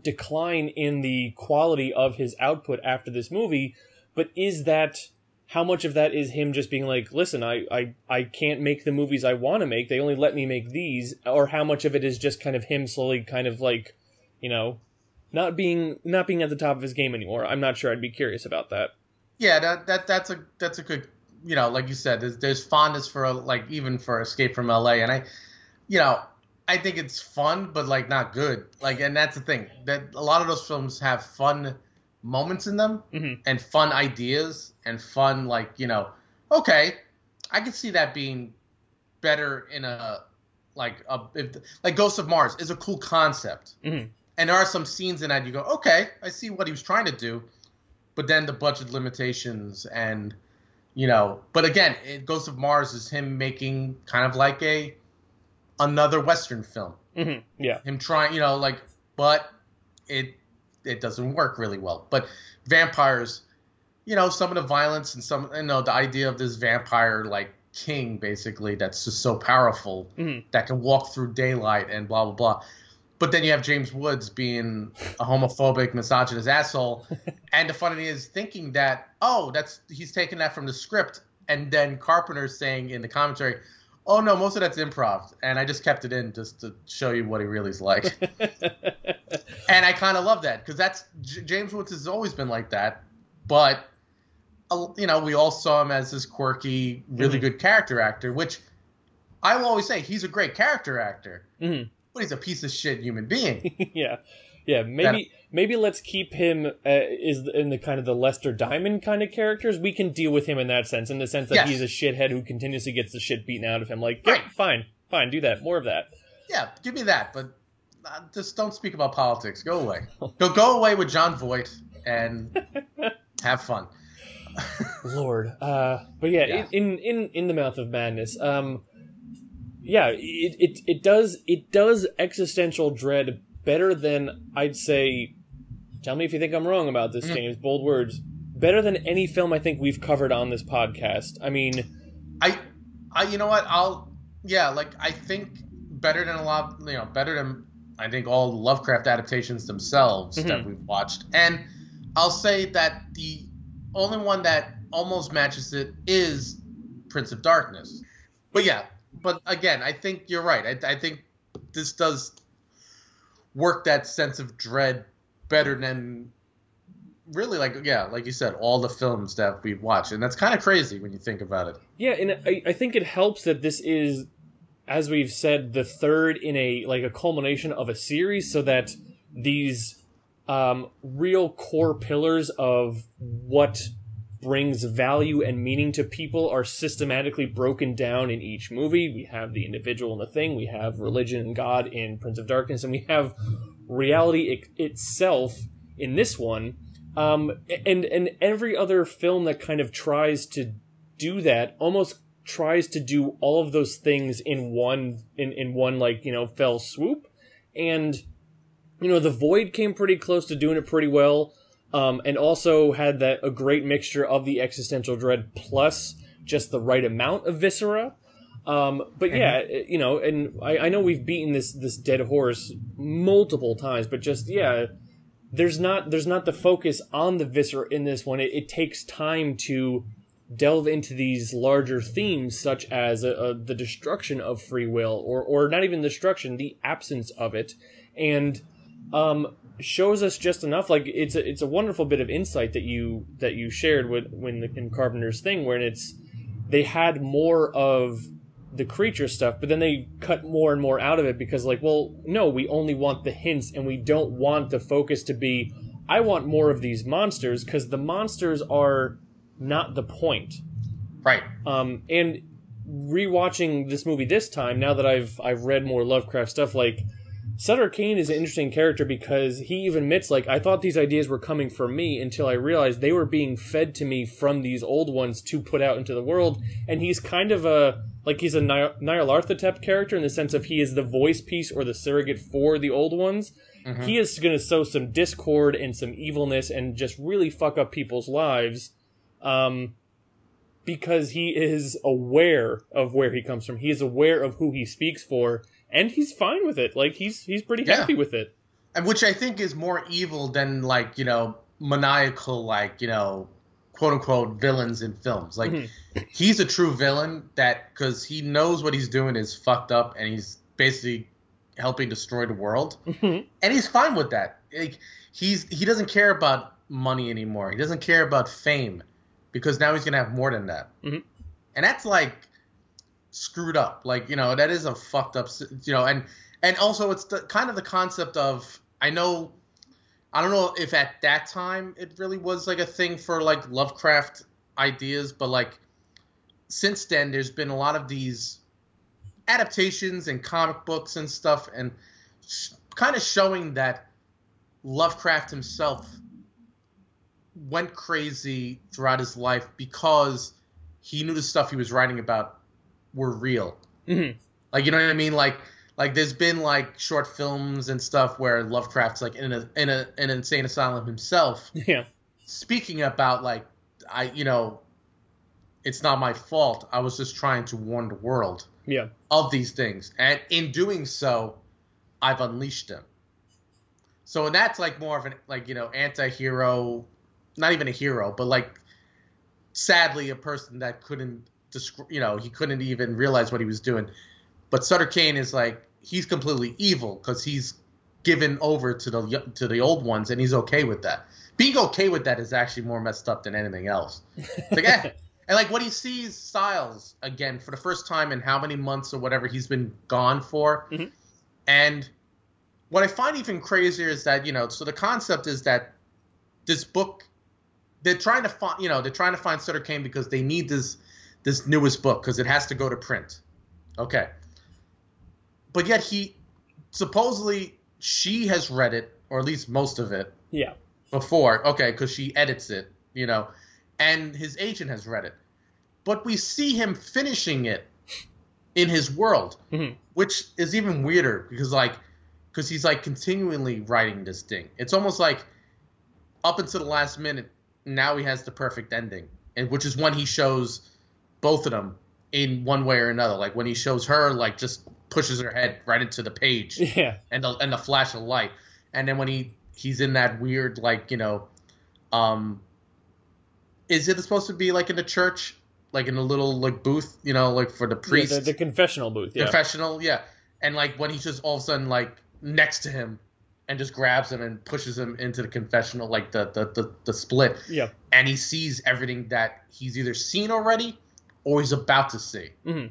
decline in the quality of his output after this movie, but is that how much of that is him just being like, listen, I I, I can't make the movies I want to make. They only let me make these, or how much of it is just kind of him slowly kind of like, you know, not being not being at the top of his game anymore. I'm not sure. I'd be curious about that. Yeah, that that that's a that's a good you know, like you said, there's, there's fondness for like even for Escape from LA, and I, you know, I think it's fun, but like not good. Like, and that's the thing that a lot of those films have fun moments in them Mhm. and fun ideas and fun like you know, okay, I can see that being better in a like a if, like Ghost of Mars is a cool concept, Mhm. and there are some scenes in that you go, okay, I see what he was trying to do, but then the budget limitations and you know, but again, it, Ghost of Mars is him making kind of like a another Western film. hmm Yeah. Him trying, you know, like, but it it doesn't work really well. But vampires, you know, some of the violence and some, you know, the idea of this vampire like king basically that's just so powerful Mhm. that can walk through daylight and blah blah blah. But then you have James Woods being a homophobic, misogynist asshole, and the funny thing is thinking that oh, that's he's taking that from the script, and then Carpenter saying in the commentary, oh no, most of that's improv, and I just kept it in just to show you what he really is like, and I kind of love that because that's J- James Woods has always been like that, but uh, you know we all saw him as this quirky, really Mhm. good character actor, which I will always say he's a great character actor, Mhm. but he's a piece of shit human being. yeah, yeah. Maybe maybe let's keep him uh, is in the kind of the Lester Diamond kind of characters. We can deal with him in that sense, in the sense that Yes. he's a shithead who continuously gets the shit beaten out of him. Like, yeah, Right. fine, fine, do that. More of that. Yeah, give me that, but uh, just don't speak about politics. Go away. Go go away with Jon Voight and have fun. Lord, uh, but yeah, Yeah. in in in the mouth of madness. Um, yeah, it, it it does it does existential dread better than I'd say. Tell me if you think I'm wrong about this, Mm. James. Bold words. Better than any film I think we've covered on this podcast. I mean, I, I, you know what? I'll, yeah, like I think better than a lot, you know, better than I think all Lovecraft adaptations themselves that Mhm. we've watched. And I'll say that the only one that almost matches it is Prince of Darkness. But yeah, but again, I think you're right. I, I think this does work that sense of dread better than really like yeah like you said all the films that we've watched. And that's kind of crazy when you think about it. Yeah, and I, I think it helps that this is, as we've said, the third in a like a culmination of a series, so that these um, real core pillars of what brings value and meaning to people are systematically broken down in each movie. We have the individual and the thing, we have religion and God in Prince of Darkness, and we have reality itself in this one. Um, and and every other film that kind of tries to do that almost tries to do all of those things in one in, in one like you know fell swoop and you know the void came pretty close to doing it pretty well um, and also had that a great mixture of the existential dread plus just the right amount of viscera. Um, but yeah it- you know and I, I know we've beaten this this dead horse multiple times but just yeah there's not there's not the focus on the viscera in this one. It, it takes time to delve into these larger themes such as uh, uh, the destruction of free will or or not even destruction the absence of it. And um shows us just enough like it's a, it's a wonderful bit of insight that you that you shared with when the, in Carpenter's thing where it's they had more of the creature stuff but then they cut more and more out of it because like well no we only want the hints and we don't want the focus to be I want more of these monsters because the monsters are not the point. Right. Um, and rewatching this movie this time, now that I've I've read more Lovecraft stuff, like Sutter Cane is an interesting character because he even admits like I thought these ideas were coming from me until I realized they were being fed to me from these old ones to put out into the world, and he's kind of a like he's a Ny- Nyarlathotep character in the sense of he is the voice piece or the surrogate for the old ones. Mhm. He is going to sow some discord and some evilness and just really fuck up people's lives. Um, because he is aware of where he comes from. He is aware of who he speaks for, and he's fine with it. Like he's he's pretty Yeah. happy with it. and which I think is more evil than like you know maniacal like you know quote unquote villains in films. Like Mhm. he's a true villain that because he knows what he's doing is fucked up, and he's basically helping destroy the world, Mhm. and he's fine with that. Like he's he doesn't care about money anymore. He doesn't care about fame because now he's gonna have more than that, Mhm. and that's like screwed up. Like you know that is a fucked up. You know, and and also it's the kind of the concept of I know. I don't know if at that time it really was like a thing for like Lovecraft ideas, but like since then there's been a lot of these adaptations and comic books and stuff and sh- kind of showing that Lovecraft himself went crazy throughout his life because he knew the stuff he was writing about were real. Mhm. Like you know what I mean? Like like there's been like short films and stuff where Lovecraft's like in a in a an insane asylum himself Yeah. speaking about like I you know it's not my fault. I was just trying to warn the world Yeah. of these things. And in doing so, I've unleashed them. So and that's like more of an like, you know, anti-hero, not even a hero, but like sadly a person that couldn't you know, he couldn't even realize what he was doing. But Sutter Cane is like he's completely evil cuz he's given over to the to the old ones and he's okay with that. Being okay with that is actually more messed up than anything else. It's like, eh. And like when he sees Styles again for the first time in how many months or whatever he's been gone for, Mhm. and what I find even crazier is that you know, so the concept is that this book, they're trying to find, you know, they're trying to find Sutter Cane because they need this this newest book because it has to go to print. Okay, but yet he supposedly she has read it or at least most of it Yeah. before. Okay, because she edits it, you know, and his agent has read it. But we see him finishing it in his world, Mhm. which is even weirder because like because he's like continually writing this thing. It's almost like up until the last minute, now he has the perfect ending, and which is when he shows both of them in one way or another. Like when he shows her, like just pushes her head right into the page Yeah. and the and the flash of light, and then when he he's in that weird like you know, um, is it supposed to be like in the church, like in a little like booth, you know, like for the priest Yeah, the, the confessional booth. Yeah. confessional, yeah, and like when he's just all of a sudden like next to him, and just grabs him and pushes him into the confessional, like the the the, the split, yeah. and he sees everything that he's either seen already or he's about to see. Hmm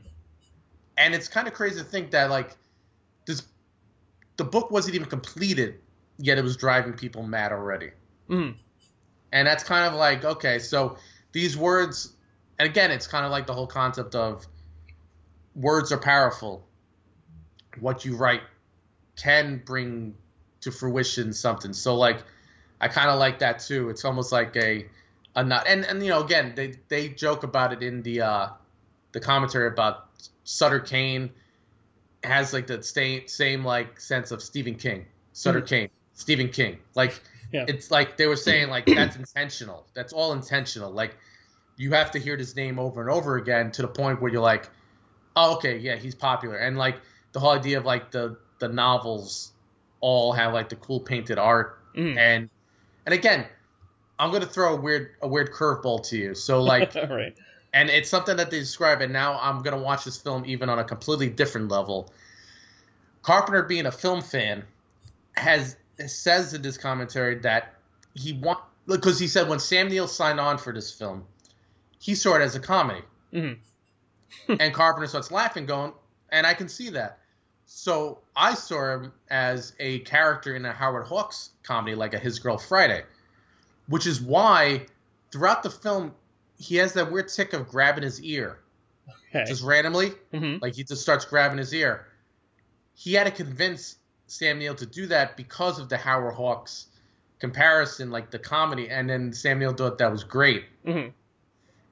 and it's kind of crazy to think that like this the book wasn't even completed yet it was driving people mad already. Hmm and that's kind of like okay so these words and again it's kind of like the whole concept of words are powerful. What you write can bring to fruition something. So like i kind of like that too. It's almost like a a not and and you know again they they joke about it in the uh the commentary about sutter cane has like the same same like sense of stephen king sutter Mhm. cane stephen king like Yeah. it's like they were saying like that's intentional that's all intentional like you have to hear this name over and over again to the point where you're like oh okay yeah he's popular and like the whole idea of like the the novels all have like the cool painted art Mhm. and and again i'm going to throw a weird a weird curveball to you. So like right. and it's something that they describe and now i'm going to watch this film even on a completely different level. Carpenter being a film fan has says in this commentary that he want because he said when sam neill signed on for this film he saw it as a comedy. Mhm. and carpenter starts laughing going and i can see that. So i saw him as a character in a howard hawks comedy like a his girl friday which is why throughout the film he has that weird tic of grabbing his ear Okay. just randomly hmm like he just starts grabbing his ear. He had to convince Sam Neill to do that because of the Howard Hawks comparison, like the comedy, and then Sam Neill thought that was great. hmm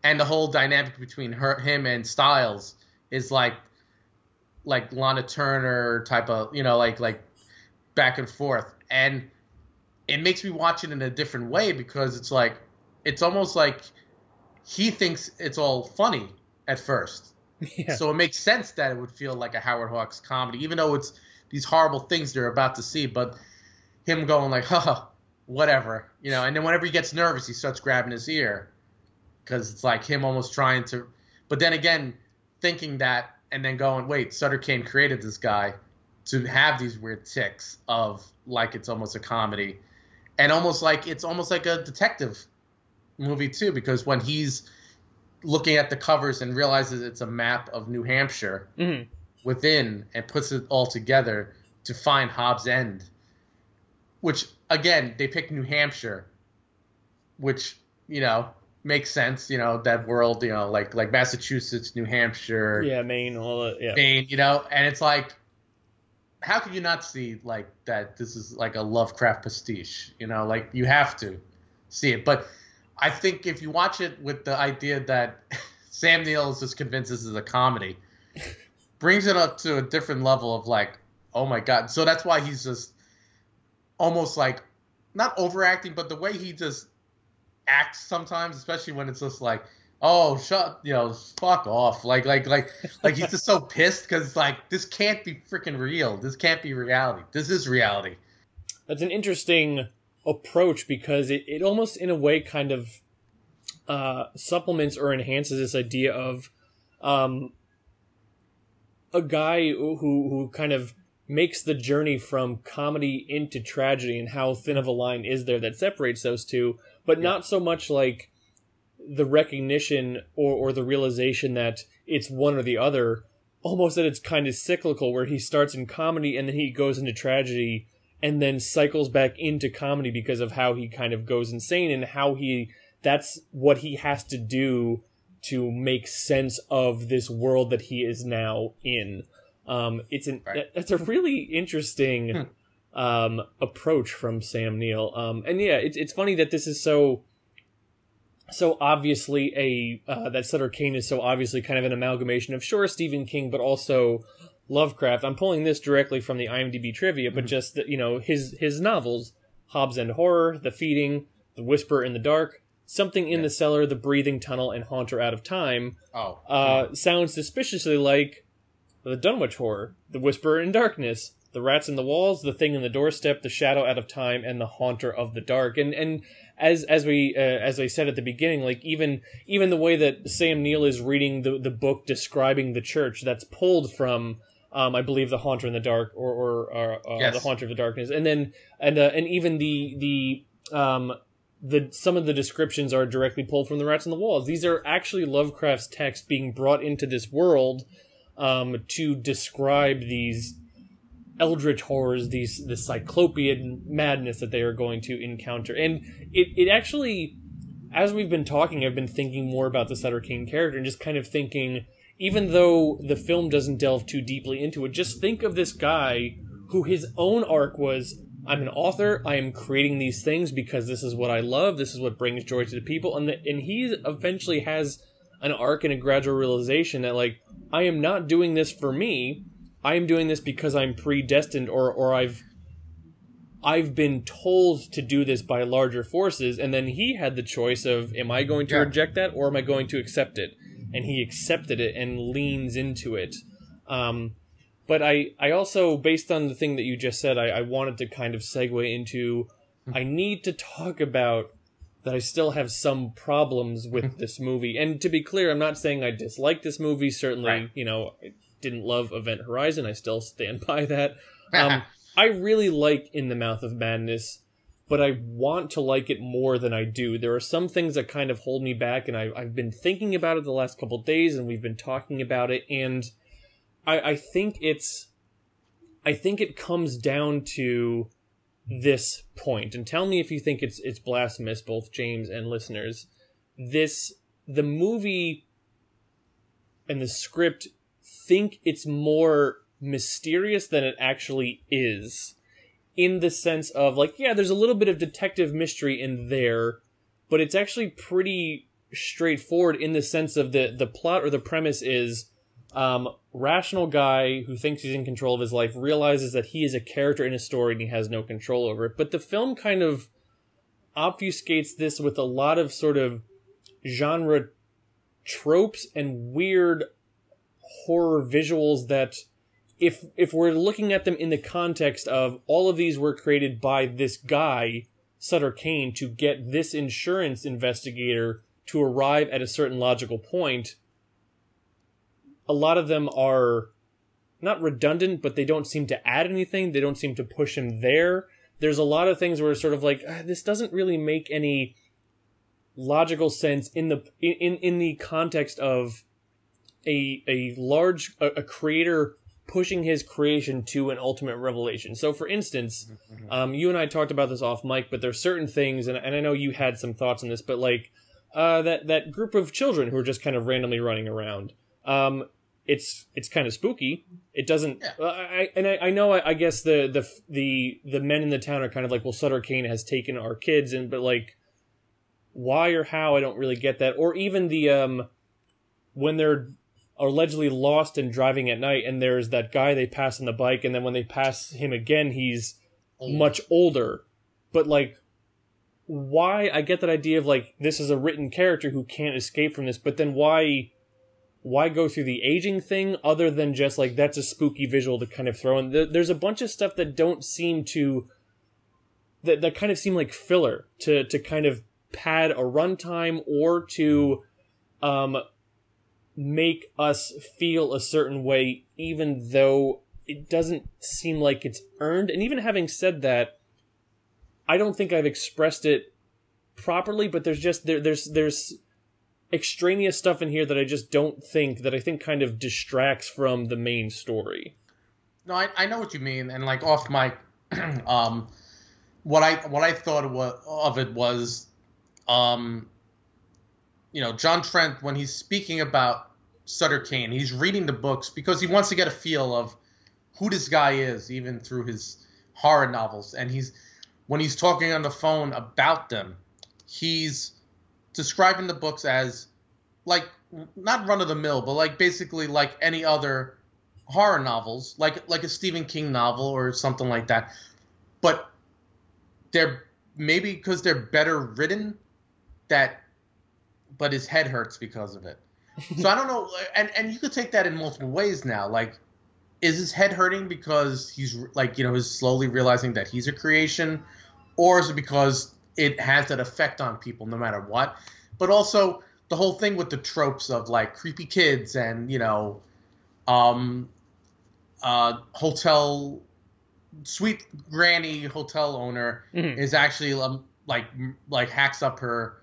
And the whole dynamic between her, him, and Styles is like, like Lana Turner type of, you know, like like back and forth, and it makes me watch it in a different way because it's like, it's almost like he thinks it's all funny at first. Yeah. So it makes sense that it would feel like a Howard Hawks comedy, even though it's these horrible things they're about to see. But him going like, "Haha, whatever," you know. And then whenever he gets nervous, he starts grabbing his ear because it's like him almost trying to. But then again, thinking that and then going, "Wait, Sutter Cane created this guy to have these weird tics of like it's almost a comedy, and almost like it's almost like a detective movie too, because when he's looking at the covers and realizes it's a map of New Hampshire hmm within and puts it all together to find Hobbs End, which again they pick New Hampshire, which you know makes sense. You know that world, you know like like Massachusetts, New Hampshire, Yeah. Maine. All that. Yeah. Maine, you know, and it's like. How could you not see like that? This is like a Lovecraft pastiche, you know. Like you have to see it, but I think if you watch it with the idea that Sam Neill is just convinced this is a comedy, brings it up to a different level of like, oh my god. So that's why he's just almost like not overacting, but the way he just acts sometimes, especially when it's just like, oh shut, you know, fuck off, like like like like he's just so pissed because like this can't be freaking real. This can't be reality. This is reality. That's an interesting approach because it, it almost in a way kind of uh, supplements or enhances this idea of um, a guy who who kind of makes the journey from comedy into tragedy and how thin of a line is there that separates those two, but not so much like the recognition or, or the realization that it's one or the other. Almost that it's kind of cyclical, where he starts in comedy and then he goes into tragedy and then cycles back into comedy because of how he kind of goes insane and how he that's what he has to do to make sense of this world that he is now in Um, it's an Right. it's a really interesting um, approach from Sam Neill. Um, and yeah, it's it's funny that this is so so obviously a uh, that Sutter Cane is so obviously kind of an amalgamation of sure Stephen King, but also Lovecraft. I'm pulling this directly from the IMDb trivia, but Mhm. just that you know his his novels, Hobbs End Horror, The Feeding, The Whisper in the Dark, Something in Yeah. the Cellar, The Breathing Tunnel, and Haunter Out of Time Oh, uh, sounds suspiciously like the Dunwich Horror, The Whisper in Darkness, The Rats in the Walls, The Thing in the Doorstep, The Shadow Out of Time, and The Haunter of the Dark. And and as as we uh, as I said at the beginning, like even even the way that Sam Neill is reading the the book describing the church, that's pulled from. Um, I believe the Haunter in the Dark, or, or, or uh, Yes. the Haunter of the Darkness, and then and uh, and even the the um, the some of the descriptions are directly pulled from the Rats in the Walls. These are actually Lovecraft's text being brought into this world um, to describe these eldritch horrors, these the cyclopean madness that they are going to encounter. And it it actually, as we've been talking, I've been thinking more about the Sutter Cane character and just kind of thinking, even though the film doesn't delve too deeply into it, just think of this guy who his own arc was. I'm an author. I am creating these things because this is what I love. This is what brings joy to the people, and the, and he eventually has an arc and a gradual realization that like I am not doing this for me. I am doing this because I'm predestined or or I've I've been told to do this by larger forces and then he had the choice of am I going to Yeah. reject that or am I going to accept it? And he accepted it and leans into it. Um but I, I also, based on the thing that you just said, I, I wanted to kind of segue into I need to talk about that I still have some problems with this movie. And to be clear, I'm not saying I dislike this movie. Certainly, Right. you know, didn't love Event Horizon. I still stand by that. Um, I really like In the Mouth of Madness, but I want to like it more than I do. There are some things that kind of hold me back, and I, I've been thinking about it the last couple days, and we've been talking about it, and I, I think it's, I think it comes down to this point, and tell me if you think it's it's blasphemous, both James and listeners. This the movie and the script think it's more mysterious than it actually is in the sense of like yeah there's a little bit of detective mystery in there but it's actually pretty straightforward in the sense of the the plot or the premise is um rational guy who thinks he's in control of his life realizes that he is a character in a story and he has no control over it. But the film kind of obfuscates this with a lot of sort of genre tropes and weird horror visuals that if if we're looking at them in the context of all of these were created by this guy Sutter Cane to get this insurance investigator to arrive at a certain logical point a lot of them are not redundant but they don't seem to add anything. They don't seem to push him there. There's a lot of things where it's sort of like "Ah, this doesn't really make any logical sense in the in in the context of a a large a, a creator pushing his creation to an ultimate revelation. So, for instance, um, you and I talked about this off mic, but there's certain things, and, and I know you had some thoughts on this, but like uh, that that group of children who are just kind of randomly running around. Um, it's it's kind of spooky. It doesn't. Yeah. uh, I and I, I know. I, I guess the the the the men in the town are kind of like, well, Sutter Cane has taken our kids, and but like, why or how? I don't really get that. Or even the um, when they're allegedly lost and driving at night, and there's that guy they pass on the bike, and then when they pass him again, he's much older. But like, why? I get that idea of like this is a written character who can't escape from this, but then why? Why go through the aging thing other than just like that's a spooky visual to kind of throw in? There's a bunch of stuff that don't seem to that that kind of seem like filler to to kind of pad a runtime or to um make us feel a certain way even though it doesn't seem like it's earned. And even having said that i don't think i've expressed it properly but there's just there, there's there's extraneous stuff in here that i just don't think that i think kind of distracts from the main story. No, I, I know what you mean, and like off mic, um, what I what I thought of it was, um, you know, John Trent when he's speaking about Sutter Cane, he's reading the books because he wants to get a feel of who this guy is, even through his horror novels. And he's when he's talking on the phone about them, he's describing the books as like not run of the mill, but like basically like any other horror novels, like like a Stephen King novel or something like that. But they're maybe because they're better written that but his head hurts because of it. So I don't know and and you could take that in multiple ways now. Like is his head hurting because he's like, you know, he's slowly realizing that he's a creation or is it because it has that effect on people no matter what? But also the whole thing with the tropes of like creepy kids and, you know, um uh hotel sweet granny hotel owner Mhm. is actually um, like like hacks up her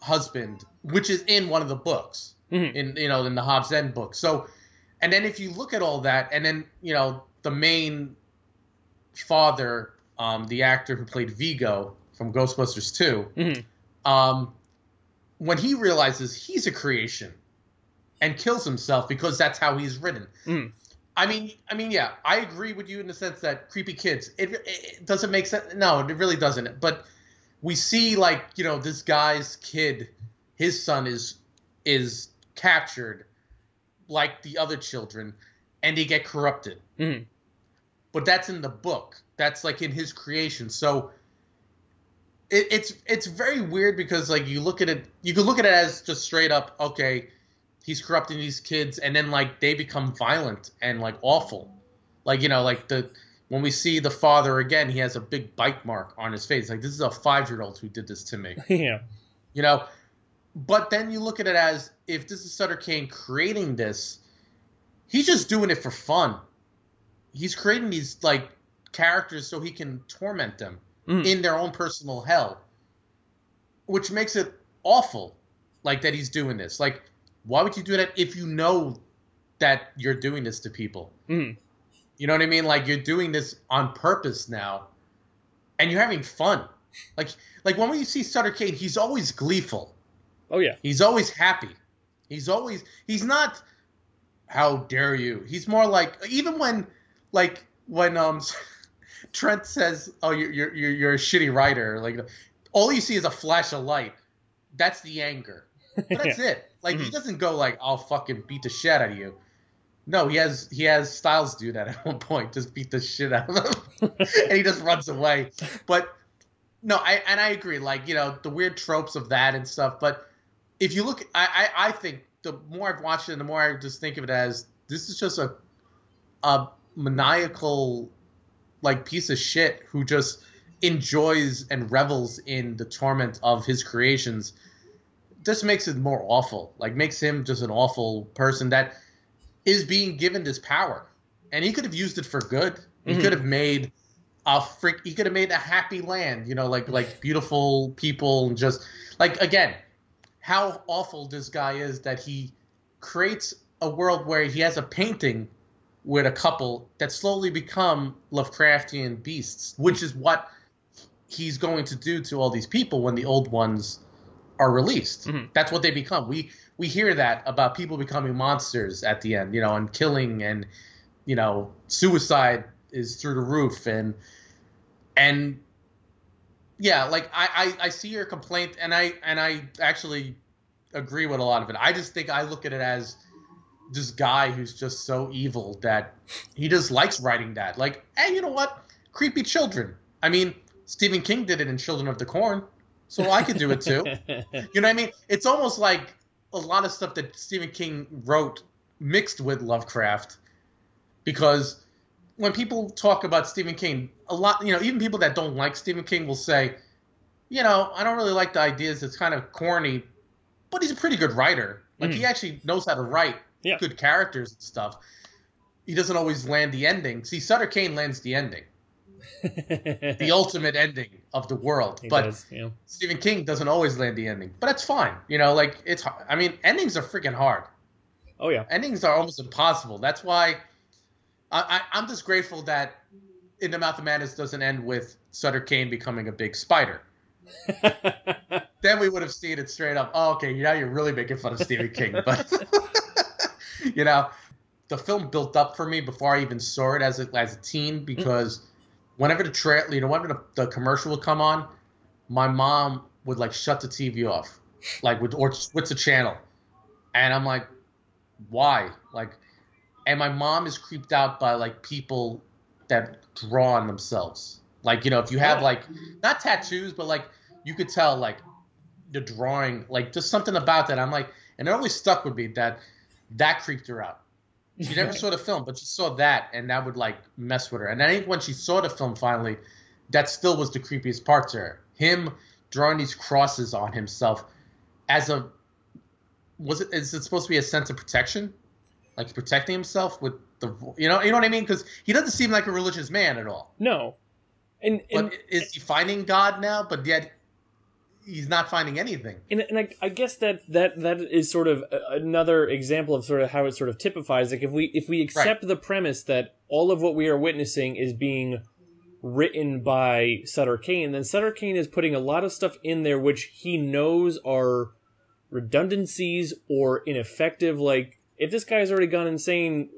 husband, which is in one of the books Mhm. in you know in the Hobbs End book. So, and then if you look at all that, and then you know the main father, um, the actor who played Vigo from Ghostbusters Two, Mhm. um, when he realizes he's a creation and kills himself because that's how he's written. Mhm. I mean, I mean, yeah, I agree with you in the sense that creepy kids. It, it, it doesn't make sense. No, it really doesn't. But we see like you know this guy's kid, his son is is captured, like the other children, and they get corrupted. Mhm. But that's in the book. That's like in his creation. So it, it's it's very weird because like you look at it, you can look at it as just straight up. Okay, he's corrupting these kids, and then like they become violent and like awful. Like you know, like the when we see the father again, he has a big bite mark on his face. Like this is a five year old who did this to me. yeah. You know, but then you look at it as if this is Sutter Cane creating this, he's just doing it for fun. He's creating these like characters so he can torment them Mhm. in their own personal hell, which makes it awful. Like that he's doing this. Like, why would you do that if you know that you're doing this to people? Mhm. You know what I mean? Like you're doing this on purpose now, and you're having fun. Like, like when you see Sutter Cane, he's always gleeful. Oh yeah. He's always happy. He's always he's not how dare you. He's more like even when like when um Trent says, "Oh, you're you're you're, a shitty writer." Like all you see is a flash of light. That's the anger. But that's it. Like he Mhm. doesn't go like, "I'll fucking beat the shit out of you." No, he has he has Styles do that at one point, just beat the shit out of him, and he just runs away. But no, I and I agree. Like you know the weird tropes of that and stuff. But if you look, I I, I think the more I've watched it, the more I just think of it as this is just a a maniacal like piece of shit who just enjoys and revels in the torment of his creations. This makes it more awful. Like makes him just an awful person that is being given this power, and he could have used it for good. He Mhm. could have made a freak. He could have made a happy land. You know, like like beautiful people and just like again, how awful this guy is that he creates a world where he has a painting with a couple that slowly become Lovecraftian beasts, which is what he's going to do to all these people when the old ones are released. Mhm. That's what they become. We we hear that about people becoming monsters at the end, you know, and killing and you know, suicide is through the roof and and yeah, like I, I I see your complaint and I and I actually agree with a lot of it. I just think I look at it as this guy who's just so evil that he just likes writing that. Like, hey, you know what? Creepy children. I mean, Stephen King did it in Children of the Corn, so I could do it too. You know what I mean? It's almost like a lot of stuff that Stephen King wrote mixed with Lovecraft because when people talk about Stephen King, a lot, you know, even people that don't like Stephen King will say, you know, I don't really like the ideas. It's kind of corny, but he's a pretty good writer. Like he Mm. actually knows how to write Yeah. good characters and stuff. He doesn't always land the ending. See, Sutter Cane lands the ending, the ultimate ending of the world. He but does, yeah. Stephen King doesn't always land the ending, but that's fine. You know, like it's. I mean, endings are freaking hard. Oh yeah. Endings are almost impossible. That's why I, I'm just grateful that In the Mouth of Madness doesn't end with Sutter Cane becoming a big spider. Then we would have seen it straight up. Oh, okay, now you're really making fun of Stephen King, but you know, the film built up for me before I even saw it as a, as a teen because whenever the tra- you know whenever the, the commercial would come on, my mom would like shut the TV off, like would or switch the channel, and I'm like, why? Like, and my mom is creeped out by like people that draw on themselves. Like you know, if you have like not tattoos, but like you could tell like the drawing, like just something about that. I'm like, and it always stuck with me that that creeped her out. She never saw the film, but she saw that, and that would like mess with her. And I think when she saw the film finally, that still was the creepiest part to her. Him drawing these crosses on himself as a was it is it supposed to be a sense of protection, like protecting himself with the you know you know what I mean? Because he doesn't seem like a religious man at all. No, and and But is he finding God now? But yet he's not finding anything. and, and I, I guess that that that is sort of another example of sort of how it sort of typifies like if we if we accept the premise that all of what we are witnessing is being written by Sutter Cane, then Sutter Cane is putting a lot of stuff in there which he knows are redundancies or ineffective. Like if this guy's already gone insane,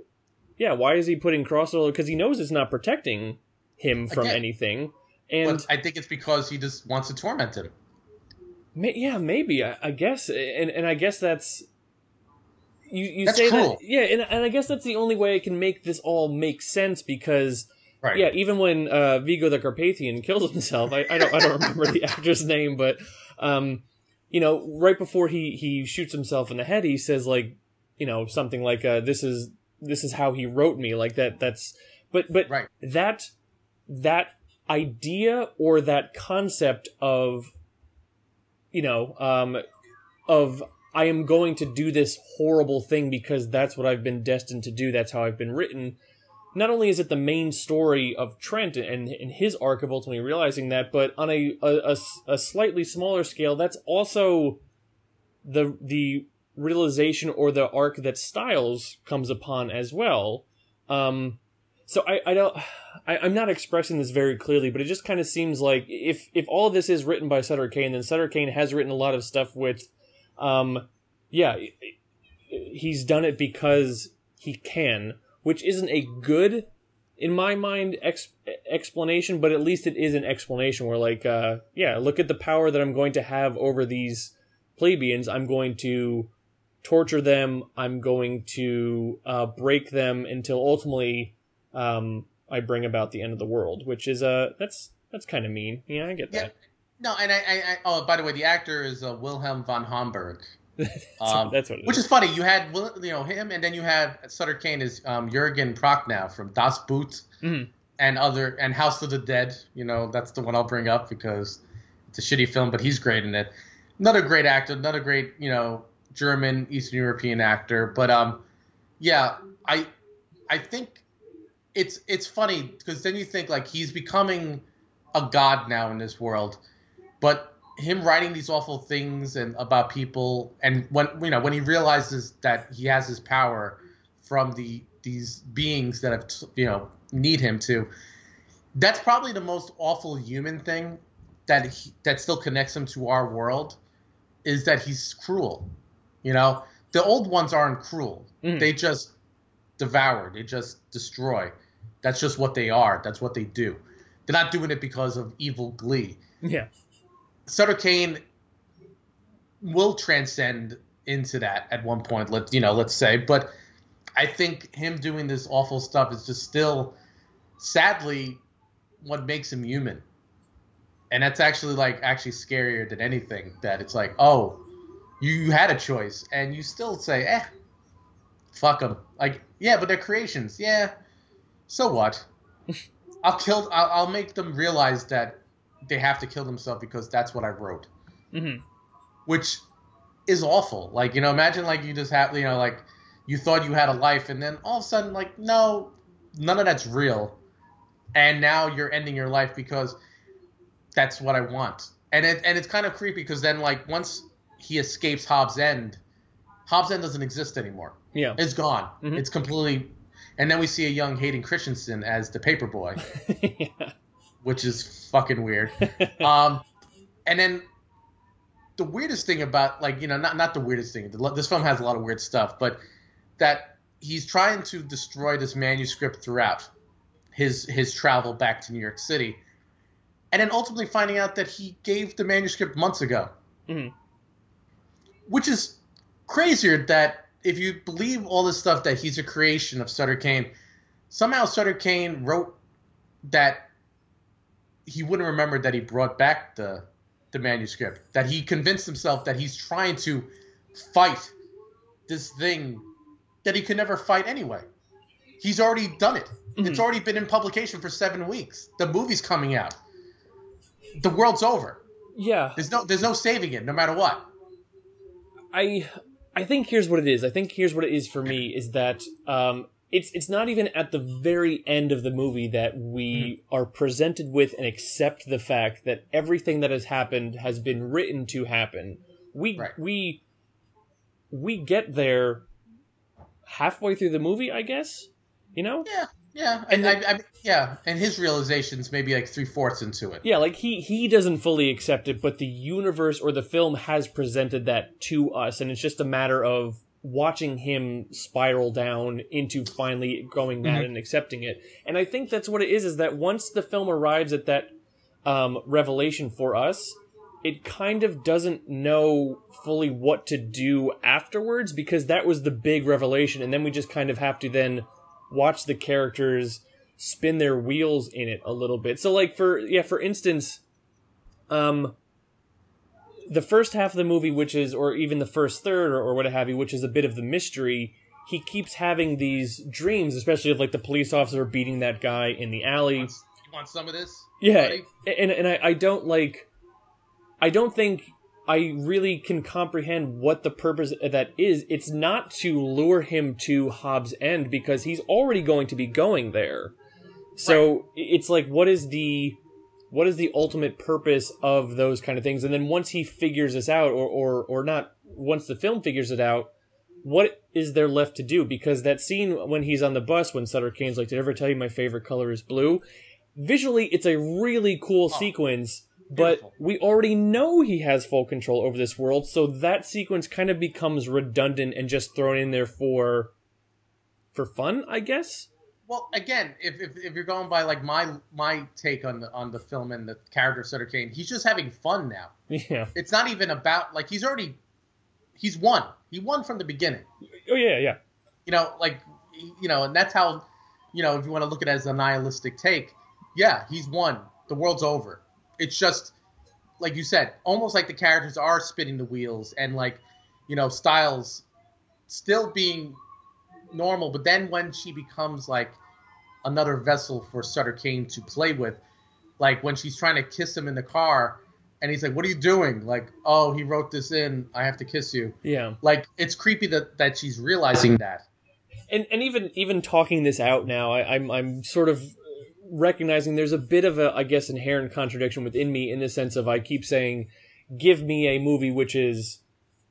yeah, why is he putting crossover? Because he knows it's not protecting him from Again. anything. And I think it's because he just wants to torment him. May, yeah, maybe. I, I guess, and and I guess that's you. You That's say cruel. that, yeah, and and I guess that's the only way I can make this all make sense because Right. yeah, even when uh, Vigo the Carpathian kills himself, I, I don't I don't remember the actor's name, but um, you know, right before he he shoots himself in the head, he says like, you know, something like, uh, "This is this is how he wrote me," like that. That's but but Right. that that idea or that concept of you know um of i am going to do this horrible thing because that's what i've been destined to do that's how i've been written not only is it the main story of trent and, and his arc of ultimately realizing that but on a a a slightly smaller scale that's also the the realization or the arc that styles comes upon as well um so I, I don't I, I'm not expressing this very clearly, but it just kind of seems like if if all this is written by Sutter Cane, then Sutter Cane has written a lot of stuff with, um, yeah, he's done it because he can, which isn't a good, in my mind, ex- explanation, but at least it is an explanation where like, uh, yeah, look at the power that I'm going to have over these plebeians. I'm going to torture them. I'm going to uh, break them until ultimately um, I bring about the end of the world, which is uh that's that's kind of mean. Yeah, I get Yeah. that. No, and I, I, I oh, by the way, the actor is uh, Wilhelm von Homburg, Um, that's what it is. which is funny. You had you know him, and then you have Sutter Cane is um, Jürgen Prochnow from Das Boot Mhm. and other and House of the Dead. You know that's the one I'll bring up because it's a shitty film, but he's great in it. Another great actor, another great you know German Eastern European actor. But um, yeah, I I think it's it's funny because then you think like he's becoming a god now in this world, but him writing these awful things and about people and when you know when he realizes that he has his power from the these beings that have you know need him to that's probably the most awful human thing that he, that still connects him to our world is that he's cruel you know the old ones aren't cruel Mhm. they just devour they just destroy that's just what they are that's what they do they're not doing it because of evil glee yeah, Sutter Cane will transcend into that at one point. Let you know, let's say, but I think him doing this awful stuff is just still, sadly, what makes him human. And that's actually like actually scarier than anything. That it's like, oh, you, had a choice, and you still say, eh, fuck them. Like, yeah, but they're creations. Yeah, so what? I'll kill. I'll, I'll make them realize that they have to kill themselves because that's what I wrote, hmm which is awful. Like you know, imagine like you just have you know like you thought you had a life, and then all of a sudden like no, none of that's real, and now you're ending your life because that's what I want, and it and it's kind of creepy because then like once he escapes Hobbs End, Hobbs End doesn't exist anymore. yeah, It's gone. Mhm. It's completely. And then we see a young Hayden Christensen as the paperboy, yeah. which is fucking weird. um, and then the weirdest thing about like you know not not the weirdest thing. This film has a lot of weird stuff, but that he's trying to destroy this manuscript throughout his his travel back to New York City, and then ultimately finding out that he gave the manuscript months ago, Mhm. Which is crazier. That if you believe all this stuff that he's a creation of Sutter Cane, somehow Sutter Cane wrote that he wouldn't remember that he brought back the the manuscript. That he convinced himself that he's trying to fight this thing that he could never fight anyway. He's already done it. It's Mhm. already been in publication for seven weeks. The movie's coming out. The world's over. Yeah, There's no there's no saving it, no matter what. I I think here's what it is. I think here's what it is for me is that um it's it's not even at the very end of the movie that we are presented with and accept the fact that everything that has happened has been written to happen. We Right. we we get there halfway through the movie, I guess. You know? Yeah, yeah, and And I, I, yeah, and his realizations maybe like three fourths into it. Yeah, like he he doesn't fully accept it, but the universe or the film has presented that to us, and it's just a matter of watching him spiral down into finally going mad Mhm. and accepting it. And I think that's what it is: is that once the film arrives at that um, revelation for us, it kind of doesn't know fully what to do afterwards because that was the big revelation, and then we just kind of have to then watch the characters spin their wheels in it a little bit. So like for yeah, for instance, um the first half of the movie which is or even the first third or, or what have you, which is a bit of the mystery, he keeps having these dreams, especially of like the police officer beating that guy in the alley. You want some of this? Yeah, buddy? and and I, I don't like I don't think I really can comprehend what the purpose of that is. It's not to lure him to Hobbs End because he's already going to be going there. So it's like what is the what is the ultimate purpose of those kind of things? And then once he figures this out or or or not once the film figures it out, what is there left to do? Because that scene when he's on the bus when Sutter Cane's like, Did I ever tell you my favorite color is blue? Visually it's a really cool Oh, sequence but beautiful. we already know he has full control over this world, so that sequence kind of becomes redundant and just thrown in there for for fun, I guess. Well, again, if, if, if you're going by like my my take on the on the film and the character of Sutter Cane, he's just having fun now. Yeah. It's not even about like he's already he's won. He won from the beginning. Oh yeah, yeah. You know, like you know, and that's how you know if you want to look at it as a nihilistic take. Yeah, he's won. The world's over. It's just like you said, almost like the characters are spinning the wheels and like you know Styles still being normal, but then when she becomes like another vessel for Sutter Cane to play with, like when she's trying to kiss him in the car, and he's like, "What are you doing?" Like, "Oh, he wrote this in. I have to kiss you." Yeah. Like, it's creepy that that she's realizing that. And and even even talking this out now, I, I'm I'm sort of recognizing there's a bit of a I guess inherent contradiction within me in the sense of I keep saying, give me a movie which is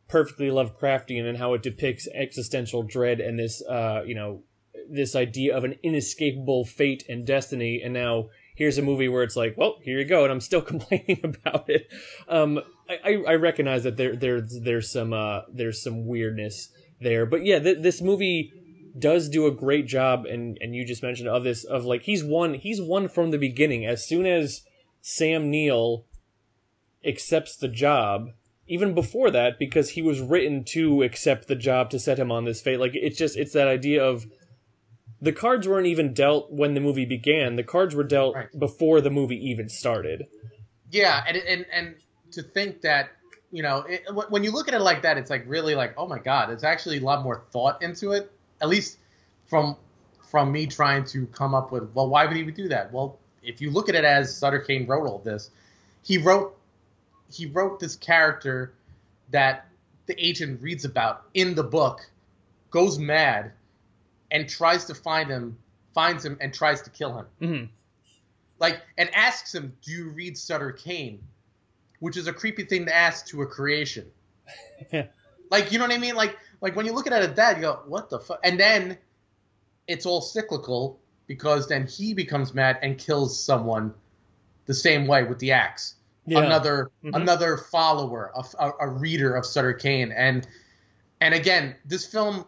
perfectly Lovecraftian and how it depicts existential dread and this uh you know this idea of an inescapable fate and destiny. And now here's a movie where it's like well here you go and i'm still complaining about it. Um i i recognize that there there's there's some uh there's some weirdness there. But yeah th- this movie does do a great job and and you just mentioned of this of like he's won he's won from the beginning as soon as sam neill accepts the job even before that because he was written to accept the job to set him on this fate like it's just it's that idea of the cards weren't even dealt when the movie began the cards were dealt Right. before the movie even started Yeah, and and and to think that you know it, when you look at it like that, it's like really like, oh my god, it's actually a lot more thought into it. At least from from me trying to come up with, well, why would he do that? Well, if you look at it as Sutter Cane wrote all this, he wrote he wrote this character that the agent reads about in the book, goes mad, and tries to find him, finds him, and tries to kill him Mhm. like and asks him, "Do you read Sutter Cane?" Which is a creepy thing to ask to a creation. like you know what I mean? Like like when you look at it at that, you go, "What the fuck?" And then it's all cyclical because then he becomes mad and kills someone the same way with the axe. yeah Another Mhm. another follower, a, a, a reader of Sutter Cane, and and again, this film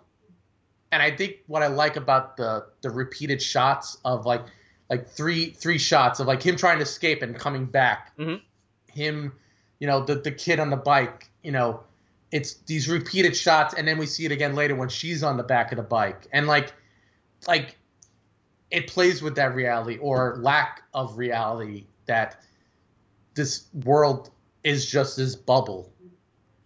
and I think what I like about the the repeated shots of like like three three shots of like him trying to escape and coming back, Mhm. him, you know, the the kid on the bike, you know, it's these repeated shots, and then we see it again later when she's on the back of the bike, and like like it plays with that reality or lack of reality that this world is just this bubble,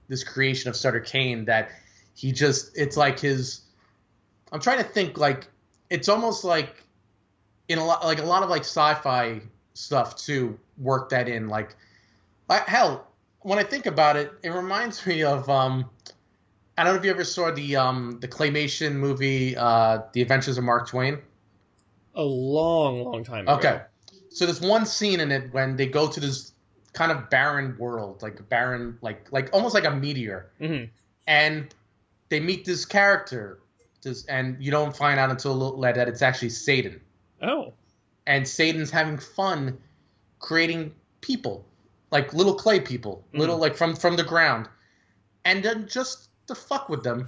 this creation of Sutter Cane that he just it's like his I'm trying to think like it's almost like in a lot like a lot of like sci-fi stuff too work that in like hell when I think about it it reminds me of um I don't know if you ever saw the um the claymation movie uh The Adventures of Mark Twain A long, long time ago. Okay. So there's one scene in it when they go to this kind of barren world, like barren, like like almost like a meteor, hmm and they meet this character, this, and you don't find out until a little later that it's actually Satan, Oh. and Satan's having fun creating people, like little clay people, little like from from the ground, and then just to fuck with them,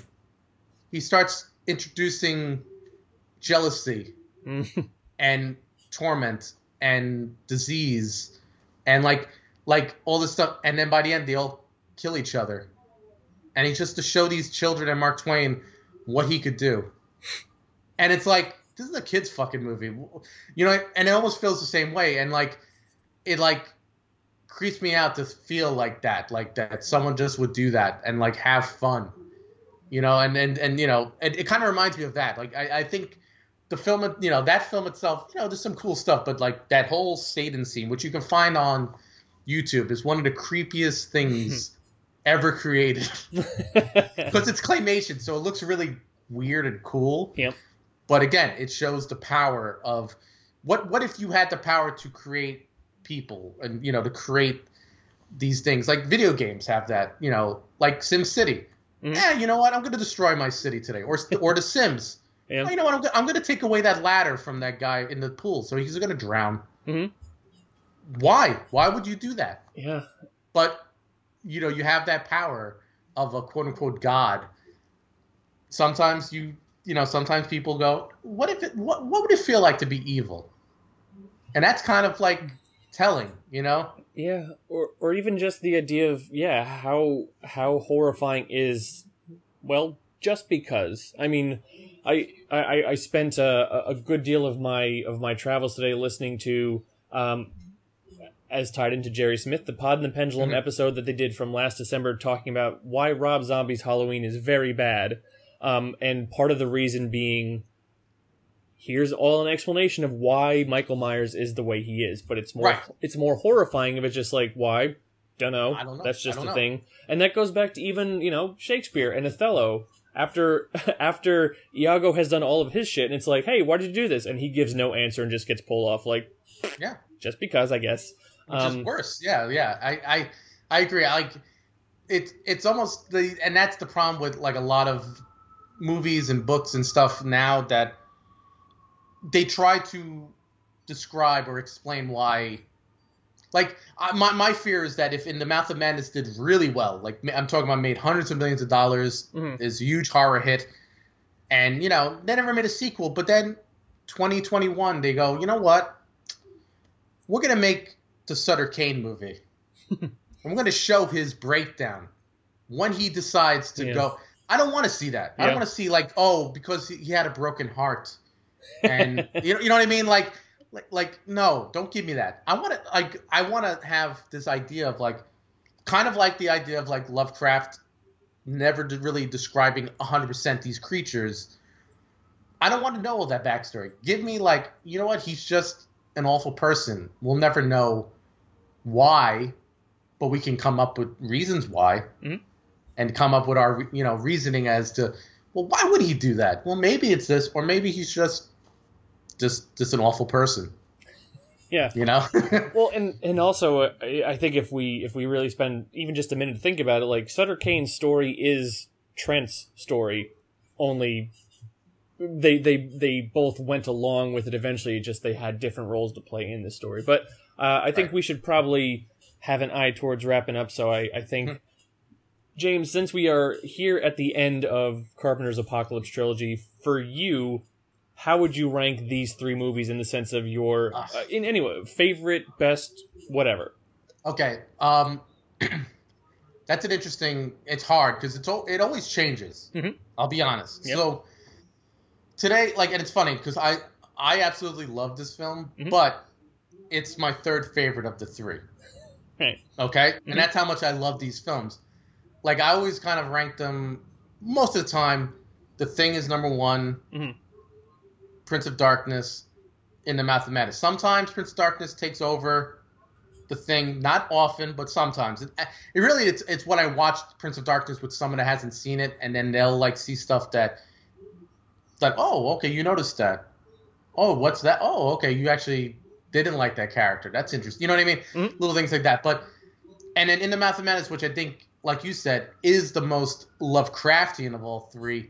he starts introducing jealousy Mhm. and torment and disease and like like all this stuff. And then by the end they all kill each other. And it's just to show these children and mark twain what he could do. And it's like this is a kid's fucking movie. You know and it almost feels the same way. And like it like creeps me out to feel like that like that someone just would do that and like have fun you know and and, and you know it, it kind of reminds me of that like I, I think the film, you know, that film itself, you know, there's some cool stuff, but like that whole Satan scene, which you can find on YouTube, is one of the creepiest things ever created because it's claymation, so it looks really weird and cool. Yep. But again, it shows the power of what. What if you had the power to create people and you know to create these things like video games have that, you know, like Sim City. Mhm. Yeah, you know what? I'm going to destroy my city today, or or The Sims. Yeah. Oh, you know what? I'm, I'm going to take away that ladder from that guy in the pool, so he's going to drown. Mhm. Why? Why would you do that? yeah. But you know, you have that power of a quote unquote god. Sometimes you, you know, sometimes people go, "What if it? What, what would it feel like to be evil?" And that's kind of like telling, you know. Yeah, or or even just the idea of yeah, how how horrifying is well, just because. I mean, I I, I spent a, a good deal of my of my travels today listening to um as tied into Jerry Smith, the Pod and the Pendulum Mhm. episode that they did from last December talking about why Rob Zombie's Halloween is very bad. Um, and part of the reason being here's all an explanation of why Michael Myers is the way he is, but it's more Right. it's more horrifying if it's just like why don't know. I don't know. That's just a know. thing, and that goes back to even you know Shakespeare and Othello. After after Iago has done all of his shit, and it's like, hey, why did you do this? And he gives no answer and just gets pulled off like, Yeah. just because I guess. Which Um, is worse. Yeah, yeah. I, I, I agree. I like it's it's almost the and that's the problem with like a lot of movies and books and stuff now that they try to describe or explain why. Like I, my my fear is that if In the Mouth of Madness did really well, like I'm talking about made hundreds of millions of dollars, Mhm. is huge horror hit, and you know they never made a sequel, but then 2021 they go, you know what? We're gonna make the Sutter Cane movie. I'm gonna show his breakdown when he decides to Yeah. go. I don't want to see that. I don't want to see like, oh, because he had a broken heart, and you know, you know what I mean? Like, like, like, no, don't give me that. I want to like, I want to have this idea of like, kind of like the idea of like Lovecraft, never really describing 100% these creatures. I don't want to know all that backstory. Give me like, you know what? He's just an awful person. We'll never know why, but we can come up with reasons why, Mhm. and come up with our you know reasoning as to well why would he do that? Well maybe it's this, or maybe he's just just just an awful person. Yeah. You know. Well, and and also, uh, I think if we if we really spend even just a minute to think about it, like Sutter Cane's story is Trent's story, only they they they both went along with it eventually. Just they had different roles to play in the story. But uh, I think Right. we should probably have an eye towards wrapping up. So I I think. James, since we are here at the end of Carpenter's Apocalypse trilogy, for you, how would you rank these three movies in the sense of your uh, in anyway favorite, best, whatever? Okay, um, that's an interesting. It's hard because it's it always changes. Mhm. I'll be honest. Yep. So today, like, and it's funny because I I absolutely love this film, Mhm. but it's my third favorite of the three. Right. Okay, Mhm. and that's how much I love these films. Like I always kind of rank them most of the time. The Thing is number one. Prince of Darkness, In the Mouth of Madness. Sometimes Prince of Darkness takes over the thing, not often, but sometimes. It, it really it's it's when I watched Prince of Darkness with someone that hasn't seen it, and then they'll like see stuff that like, oh, okay, you noticed that. Oh, what's that? Oh, okay, you actually didn't like that character. That's interesting. You know what I mean? Mhm. Little things like that. But and then In the Mouth of Madness, which I think, like you said, is the most Lovecraftian of all three.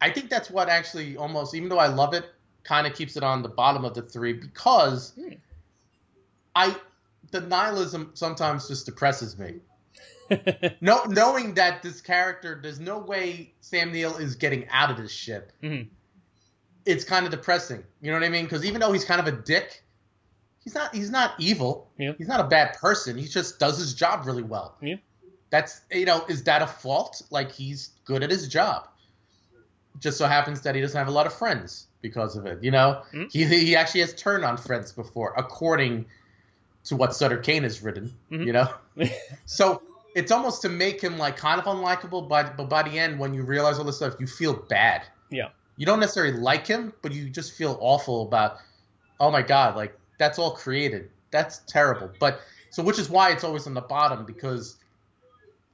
I think that's what actually almost, even though I love it, kind of keeps it on the bottom of the three because Hmm. I the nihilism sometimes just depresses me. No, knowing that this character, there's no way Sam Neill is getting out of this shit. Mhm. It's kind of depressing. You know what I mean? Because even though he's kind of a dick, he's not. He's not evil. Yeah. He's not a bad person. He just does his job really well. Yeah. That's you know, is that a fault? Like he's good at his job. Just so happens that he doesn't have a lot of friends because of it. You know, Mhm. he he actually has turned on friends before, according to what Sutter Cane has written. Mhm. You know, so it's almost to make him like kind of unlikable, but but by the end, when you realize all this stuff, you feel bad. Yeah. You don't necessarily like him, but you just feel awful about. Oh my god, like that's all created. That's terrible. But so which is why it's always on the bottom because,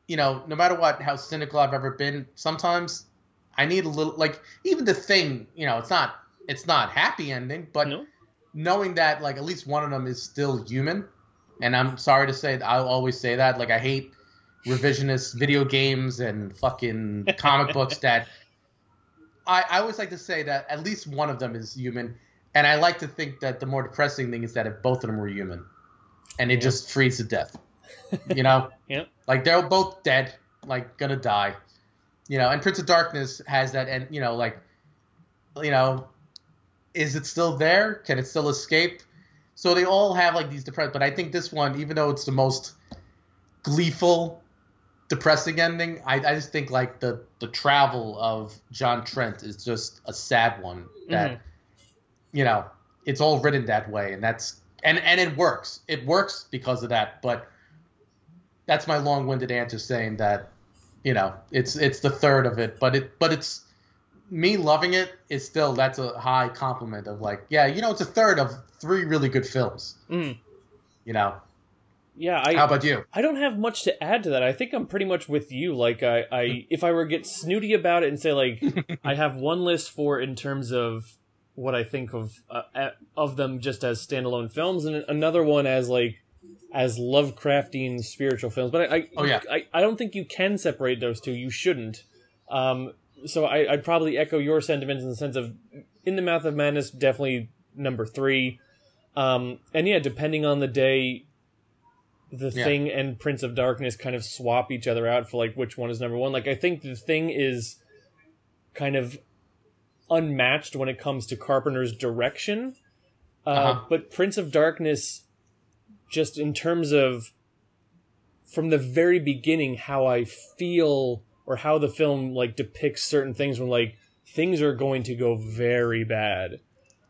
you know, no matter what, how cynical I've ever been, sometimes I need a little like even the thing. You know, it's not it's not happy ending, but no? knowing that like at least one of them is still human and i'm sorry to say i'll always say that like i hate revisionist video games and fucking comic books that I, I always like to say that at least one of them is human and i like to think that the more depressing thing is that if both of them were human and it Yeah. just frees to death you know Yeah. like they're both dead like gonna die you know and prince of darkness has that and you know like you know is it still there? Can it still escape? So they all have like these depressed, but I think this one, even though it's the most gleeful, depressing ending, I, I just think like the the travel of John Trent is just a sad one. That Mhm. you know, it's all written that way, and that's and and it works. It works because of that. But that's my long-winded answer saying that you know it's it's the third of it, but it but it's me loving it is still that's a high compliment of like yeah you know it's a third of three really good films Mhm. you know Yeah, I how about you I don't have much to add to that. I think I'm pretty much with you. Like I, I if I were to get snooty about it and say like I have one list for in terms of what I think of uh, of them just as standalone films, and another one as like as Lovecraftian spiritual films. But I, I Oh, yeah. I, I don't think you can separate those two. You shouldn't. Um, so I, I'd probably echo your sentiments in the sense of in the Mouth of Madness, definitely number three. Um, and yeah, depending on the day, the Yeah. thing and Prince of Darkness kind of swap each other out for like which one is number one. Like I think the thing is kind of unmatched when it comes to Carpenter's direction. Uh, Uh-huh. But Prince of Darkness, just in terms of from the very beginning, how I feel or how the film like depicts certain things when like things are going to go very bad.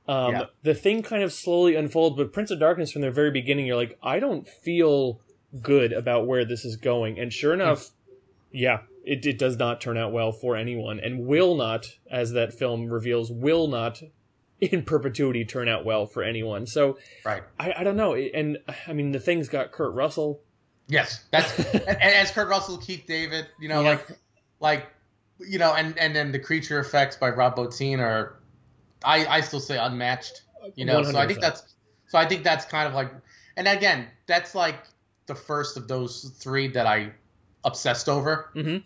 Um, Yeah. The thing kind of slowly unfolds, but Prince of Darkness from the very beginning, you're like, I don't feel good about where this is going. And sure enough, yeah, it, it does not turn out well for anyone and will not, as that film reveals, will not in perpetuity turn out well for anyone. So right I, I don't know. And I mean, the thing's got Kurt Russell. Yes that's and, as kurt russell keith david you know Yeah. like like you know and and then the creature effects by rob bottin are i i still say unmatched you know so i think that's so i think that's kind of like and again that's like the first of those three that i obsessed over Mhm.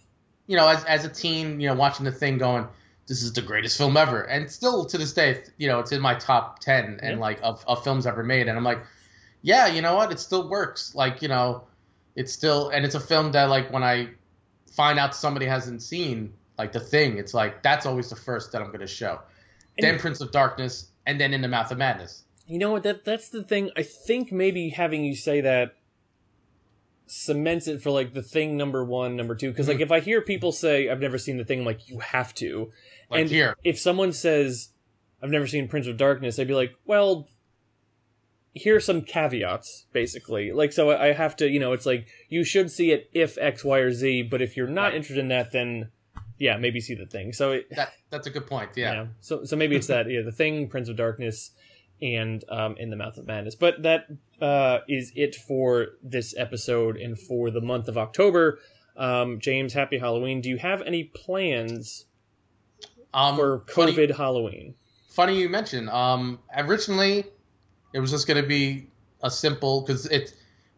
you know as, as a teen you know watching the thing going this is the greatest film ever and still to this day you know it's in my top 10 and Yeah. like of, of films ever made and i'm like yeah you know what it still works like you know it's still and it's a film that like when i find out somebody hasn't seen like the thing, it's like that's always the first that I'm going to show. And- then Prince of Darkness, and then In the Mouth of Madness. You know what? That that's the thing. I think maybe having you say that cements it for like the thing number one, number two. Because like mm-hmm. if I hear people say I've never seen the thing, I'm like you have to. Like and here, if someone says I've never seen Prince of Darkness, I'd be like, well, here's some caveats, basically. Like so, I have to, you know, it's like you should see it if X, Y, or Z. But if you're not Right. interested in that, then yeah, maybe see the thing. So it, that that's a good point. Yeah. So so maybe it's that yeah, the thing, Prince of Darkness, and um, in the Mouth of Madness. But that uh, is it for this episode and for the month of October. Um, James, happy Halloween. Do you have any plans Um, for funny- COVID Halloween? funny you mentioned. Um, originally, it was just going to be a simple because it.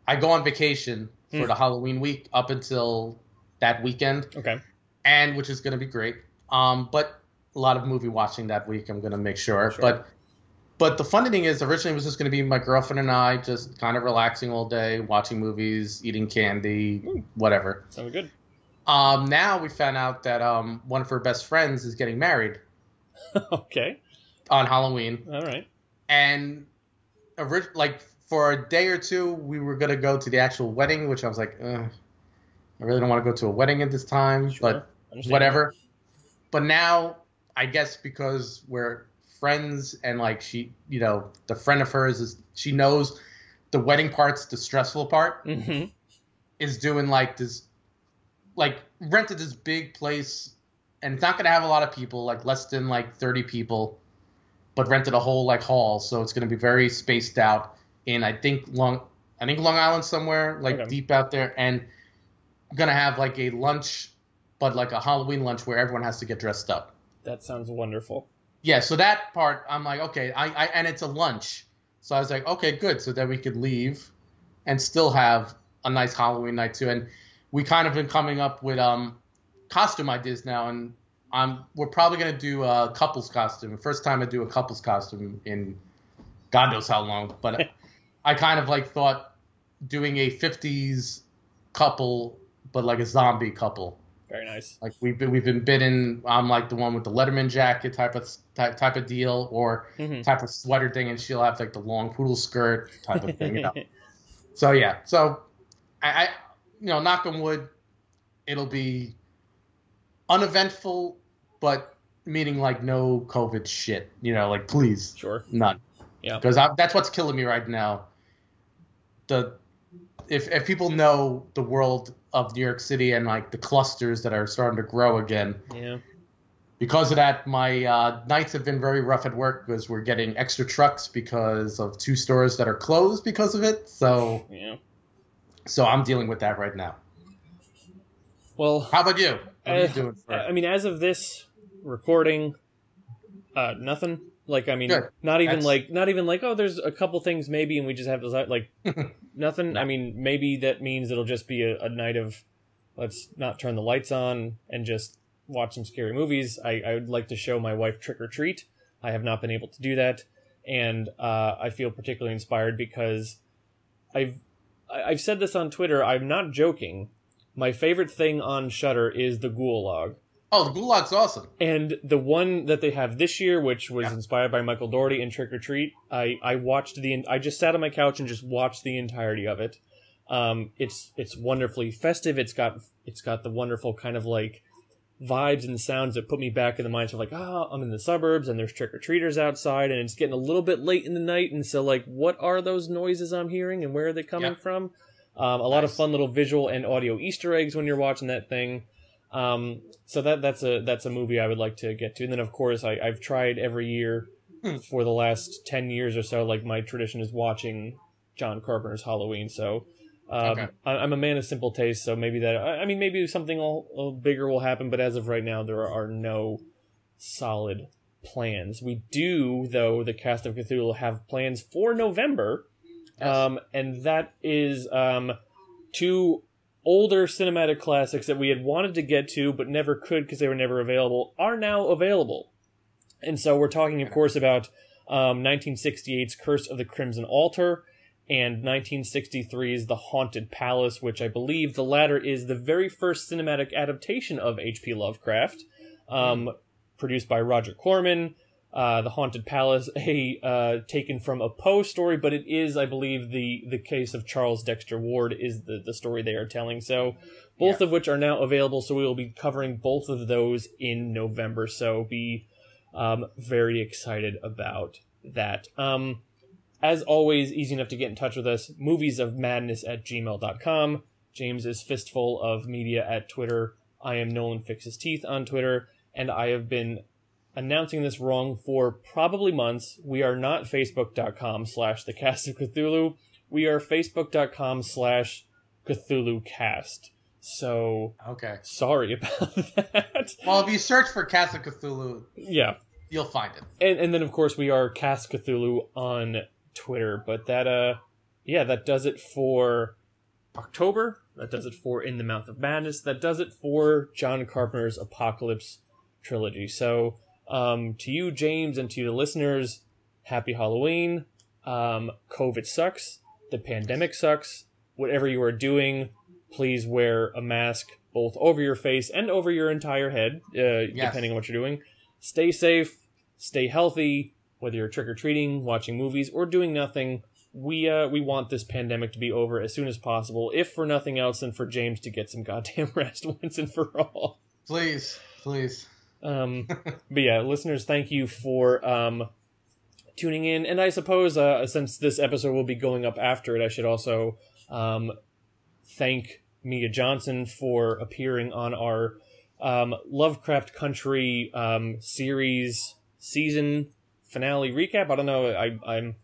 I go on vacation for Hmm. the Halloween week up until that weekend, Okay. and which is going to be great. Um, but a lot of movie watching that week. I'm going to make sure. Sure. But but the funny thing is, originally it was just going to be my girlfriend and I just kind of relaxing all day, watching movies, eating candy, Hmm. whatever. Sounds good. Um, now we found out that um, one of her best friends is getting married okay. on Halloween. All right. and like for a day or two we were gonna go to the actual wedding which i was like i really don't want to go to a wedding at this time Sure. but whatever but now i guess because we're friends and like she you know the friend of hers is she knows the wedding part's the stressful part Mhm. is doing like this like rented this big place and it's not gonna have a lot of people like less than like 30 people but rented a whole like hall so it's gonna be very spaced out in i think long i think long island somewhere like Okay. deep out there and gonna have like a lunch but like a halloween lunch where everyone has to get dressed up That sounds wonderful. yeah so that part i'm like okay I, I and it's a lunch so i was like okay good so that we could leave and still have a nice halloween night too and we kind of been coming up with um costume ideas now and i'm we're probably going to do a couples costume first time i do a couples costume in god knows how long but i kind of like thought doing a 50s couple but like a zombie couple Very nice. like we've been we've been bidden. I'm like the one with the Letterman jacket type of type type of deal, or Mhm. type of sweater thing, and she'll have like the long poodle skirt type of thing. You know. So yeah, so I, I you know, knock on wood, it'll be uneventful, but meaning like no COVID shit. You know, like please sure. none. Yeah. Because that's what's killing me right now. The if if people know the world of New York City and like the clusters that are starting to grow again, Yeah. because of that, my uh, nights have been very rough at work because we're getting extra trucks because of two stores that are closed because of it. So Yeah. so I'm dealing with that right now. Well, How about you? What are you doing for? I mean, as of this recording, uh, nothing. Like, I mean, Good. not even That's- like, not even like, oh, there's a couple things maybe, and we just have to like nothing. I mean, maybe that means it'll just be a, a night of let's not turn the lights on and just watch some scary movies. I, I would like to show my wife Trick or Treat. I have not been able to do that, and uh, I feel particularly inspired because I've I've said this on Twitter. I'm not joking. My favorite thing on Shudder is the Ghoul Log. Oh, the Ghoul Log's awesome. And the one that they have this year, which was Yeah. inspired by Michael Dougherty in Trick or Treat, I I watched the I just sat on my couch and just watched the entirety of it. Um, it's it's wonderfully festive. It's got it's got the wonderful kind of like vibes and sounds that put me back in the mindset of like, ah, I'm in the suburbs and there's trick or treaters outside and it's getting a little bit late in the night and so like, what are those noises I'm hearing and where are they coming Yeah. from? Um, a lot of fun little visual and audio Easter eggs when you're watching that thing. Um, so that that's a that's a movie I would like to get to. And then of course I, I've tried every year Hmm. for the last ten years or so. Like my tradition is watching John Carpenter's Halloween. So um, Okay. I, I'm a man of simple taste. So maybe that I, I mean maybe something a little bigger will happen. But as of right now, there are no solid plans. We do though. The cast of Cthulhu have plans for November. Yes. Um, and that is um, two older cinematic classics that we had wanted to get to but never could because they were never available are now available. And so we're talking, of course, about um, 1968's Curse of the Crimson Altar and 1963's The Haunted Palace, which I believe the latter is the very first cinematic adaptation of H.P. Lovecraft, um, produced by Roger Corman. Uh, the Haunted Palace, a uh, taken from a Poe story, but it is, I believe, the the case of Charles Dexter Ward is the the story they are telling. So, both Yeah. of which are now available. So we will be covering both of those in November. So be um, very excited about that. Um, as always, easy enough to get in touch with us. Movies of Madness at gmail.com. James is Fistful of Media at Twitter. I am Nolan Fixes Teeth on Twitter. And I have been announcing this wrong for probably months. We are not facebook.com slash the cast of Cthulhu. We are facebook.com slash Cthulhu cast. So Okay. sorry about that. Well, if you search for Cast of Cthulhu, Yeah. you'll find it. And and then of course we are Cast Cthulhu on Twitter. But that uh yeah, that does it for October. That does it for In the Mouth of Madness. That does it for John Carpenter's Apocalypse trilogy. So um to you, James, and to the listeners, happy Halloween. Um COVID sucks. The pandemic sucks. Whatever you are doing, please wear a mask both over your face and over your entire head, uh, depending on what you're doing. Stay safe, stay healthy, whether you're trick or treating, watching movies, or doing nothing. We uh, we want this pandemic to be over as soon as possible, if for nothing else than for James to get some goddamn rest once and for all. Please, please. Um, but yeah, listeners, thank you for um, tuning in. And I suppose uh, since this episode will be going up after it, I should also um, thank Mia Johnson for appearing on our um, Lovecraft Country um, series season finale recap. I don't know. I, I'm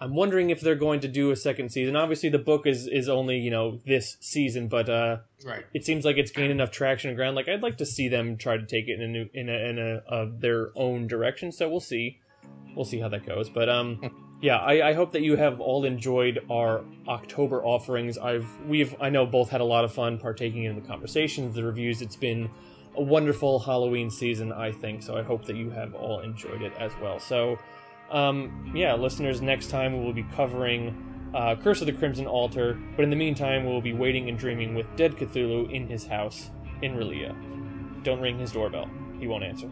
I'm wondering if they're going to do a second season. Obviously, the book is is only you know this season, but uh, Right. it seems like it's gained enough traction and ground. Like I'd like to see them try to take it in a new in a in a uh, their own direction. So we'll see, we'll see how that goes. But um, yeah, I, I hope that you have all enjoyed our October offerings. I've we've I know both had a lot of fun partaking in the conversations, the reviews. It's been a wonderful Halloween season, I think. So I hope that you have all enjoyed it as well. So um, yeah, listeners, next time we will be covering uh, Curse of the Crimson Altar, but in the meantime, we will be waiting and dreaming with dead Cthulhu in his house in R'lyeh. Don't ring his doorbell, he won't answer.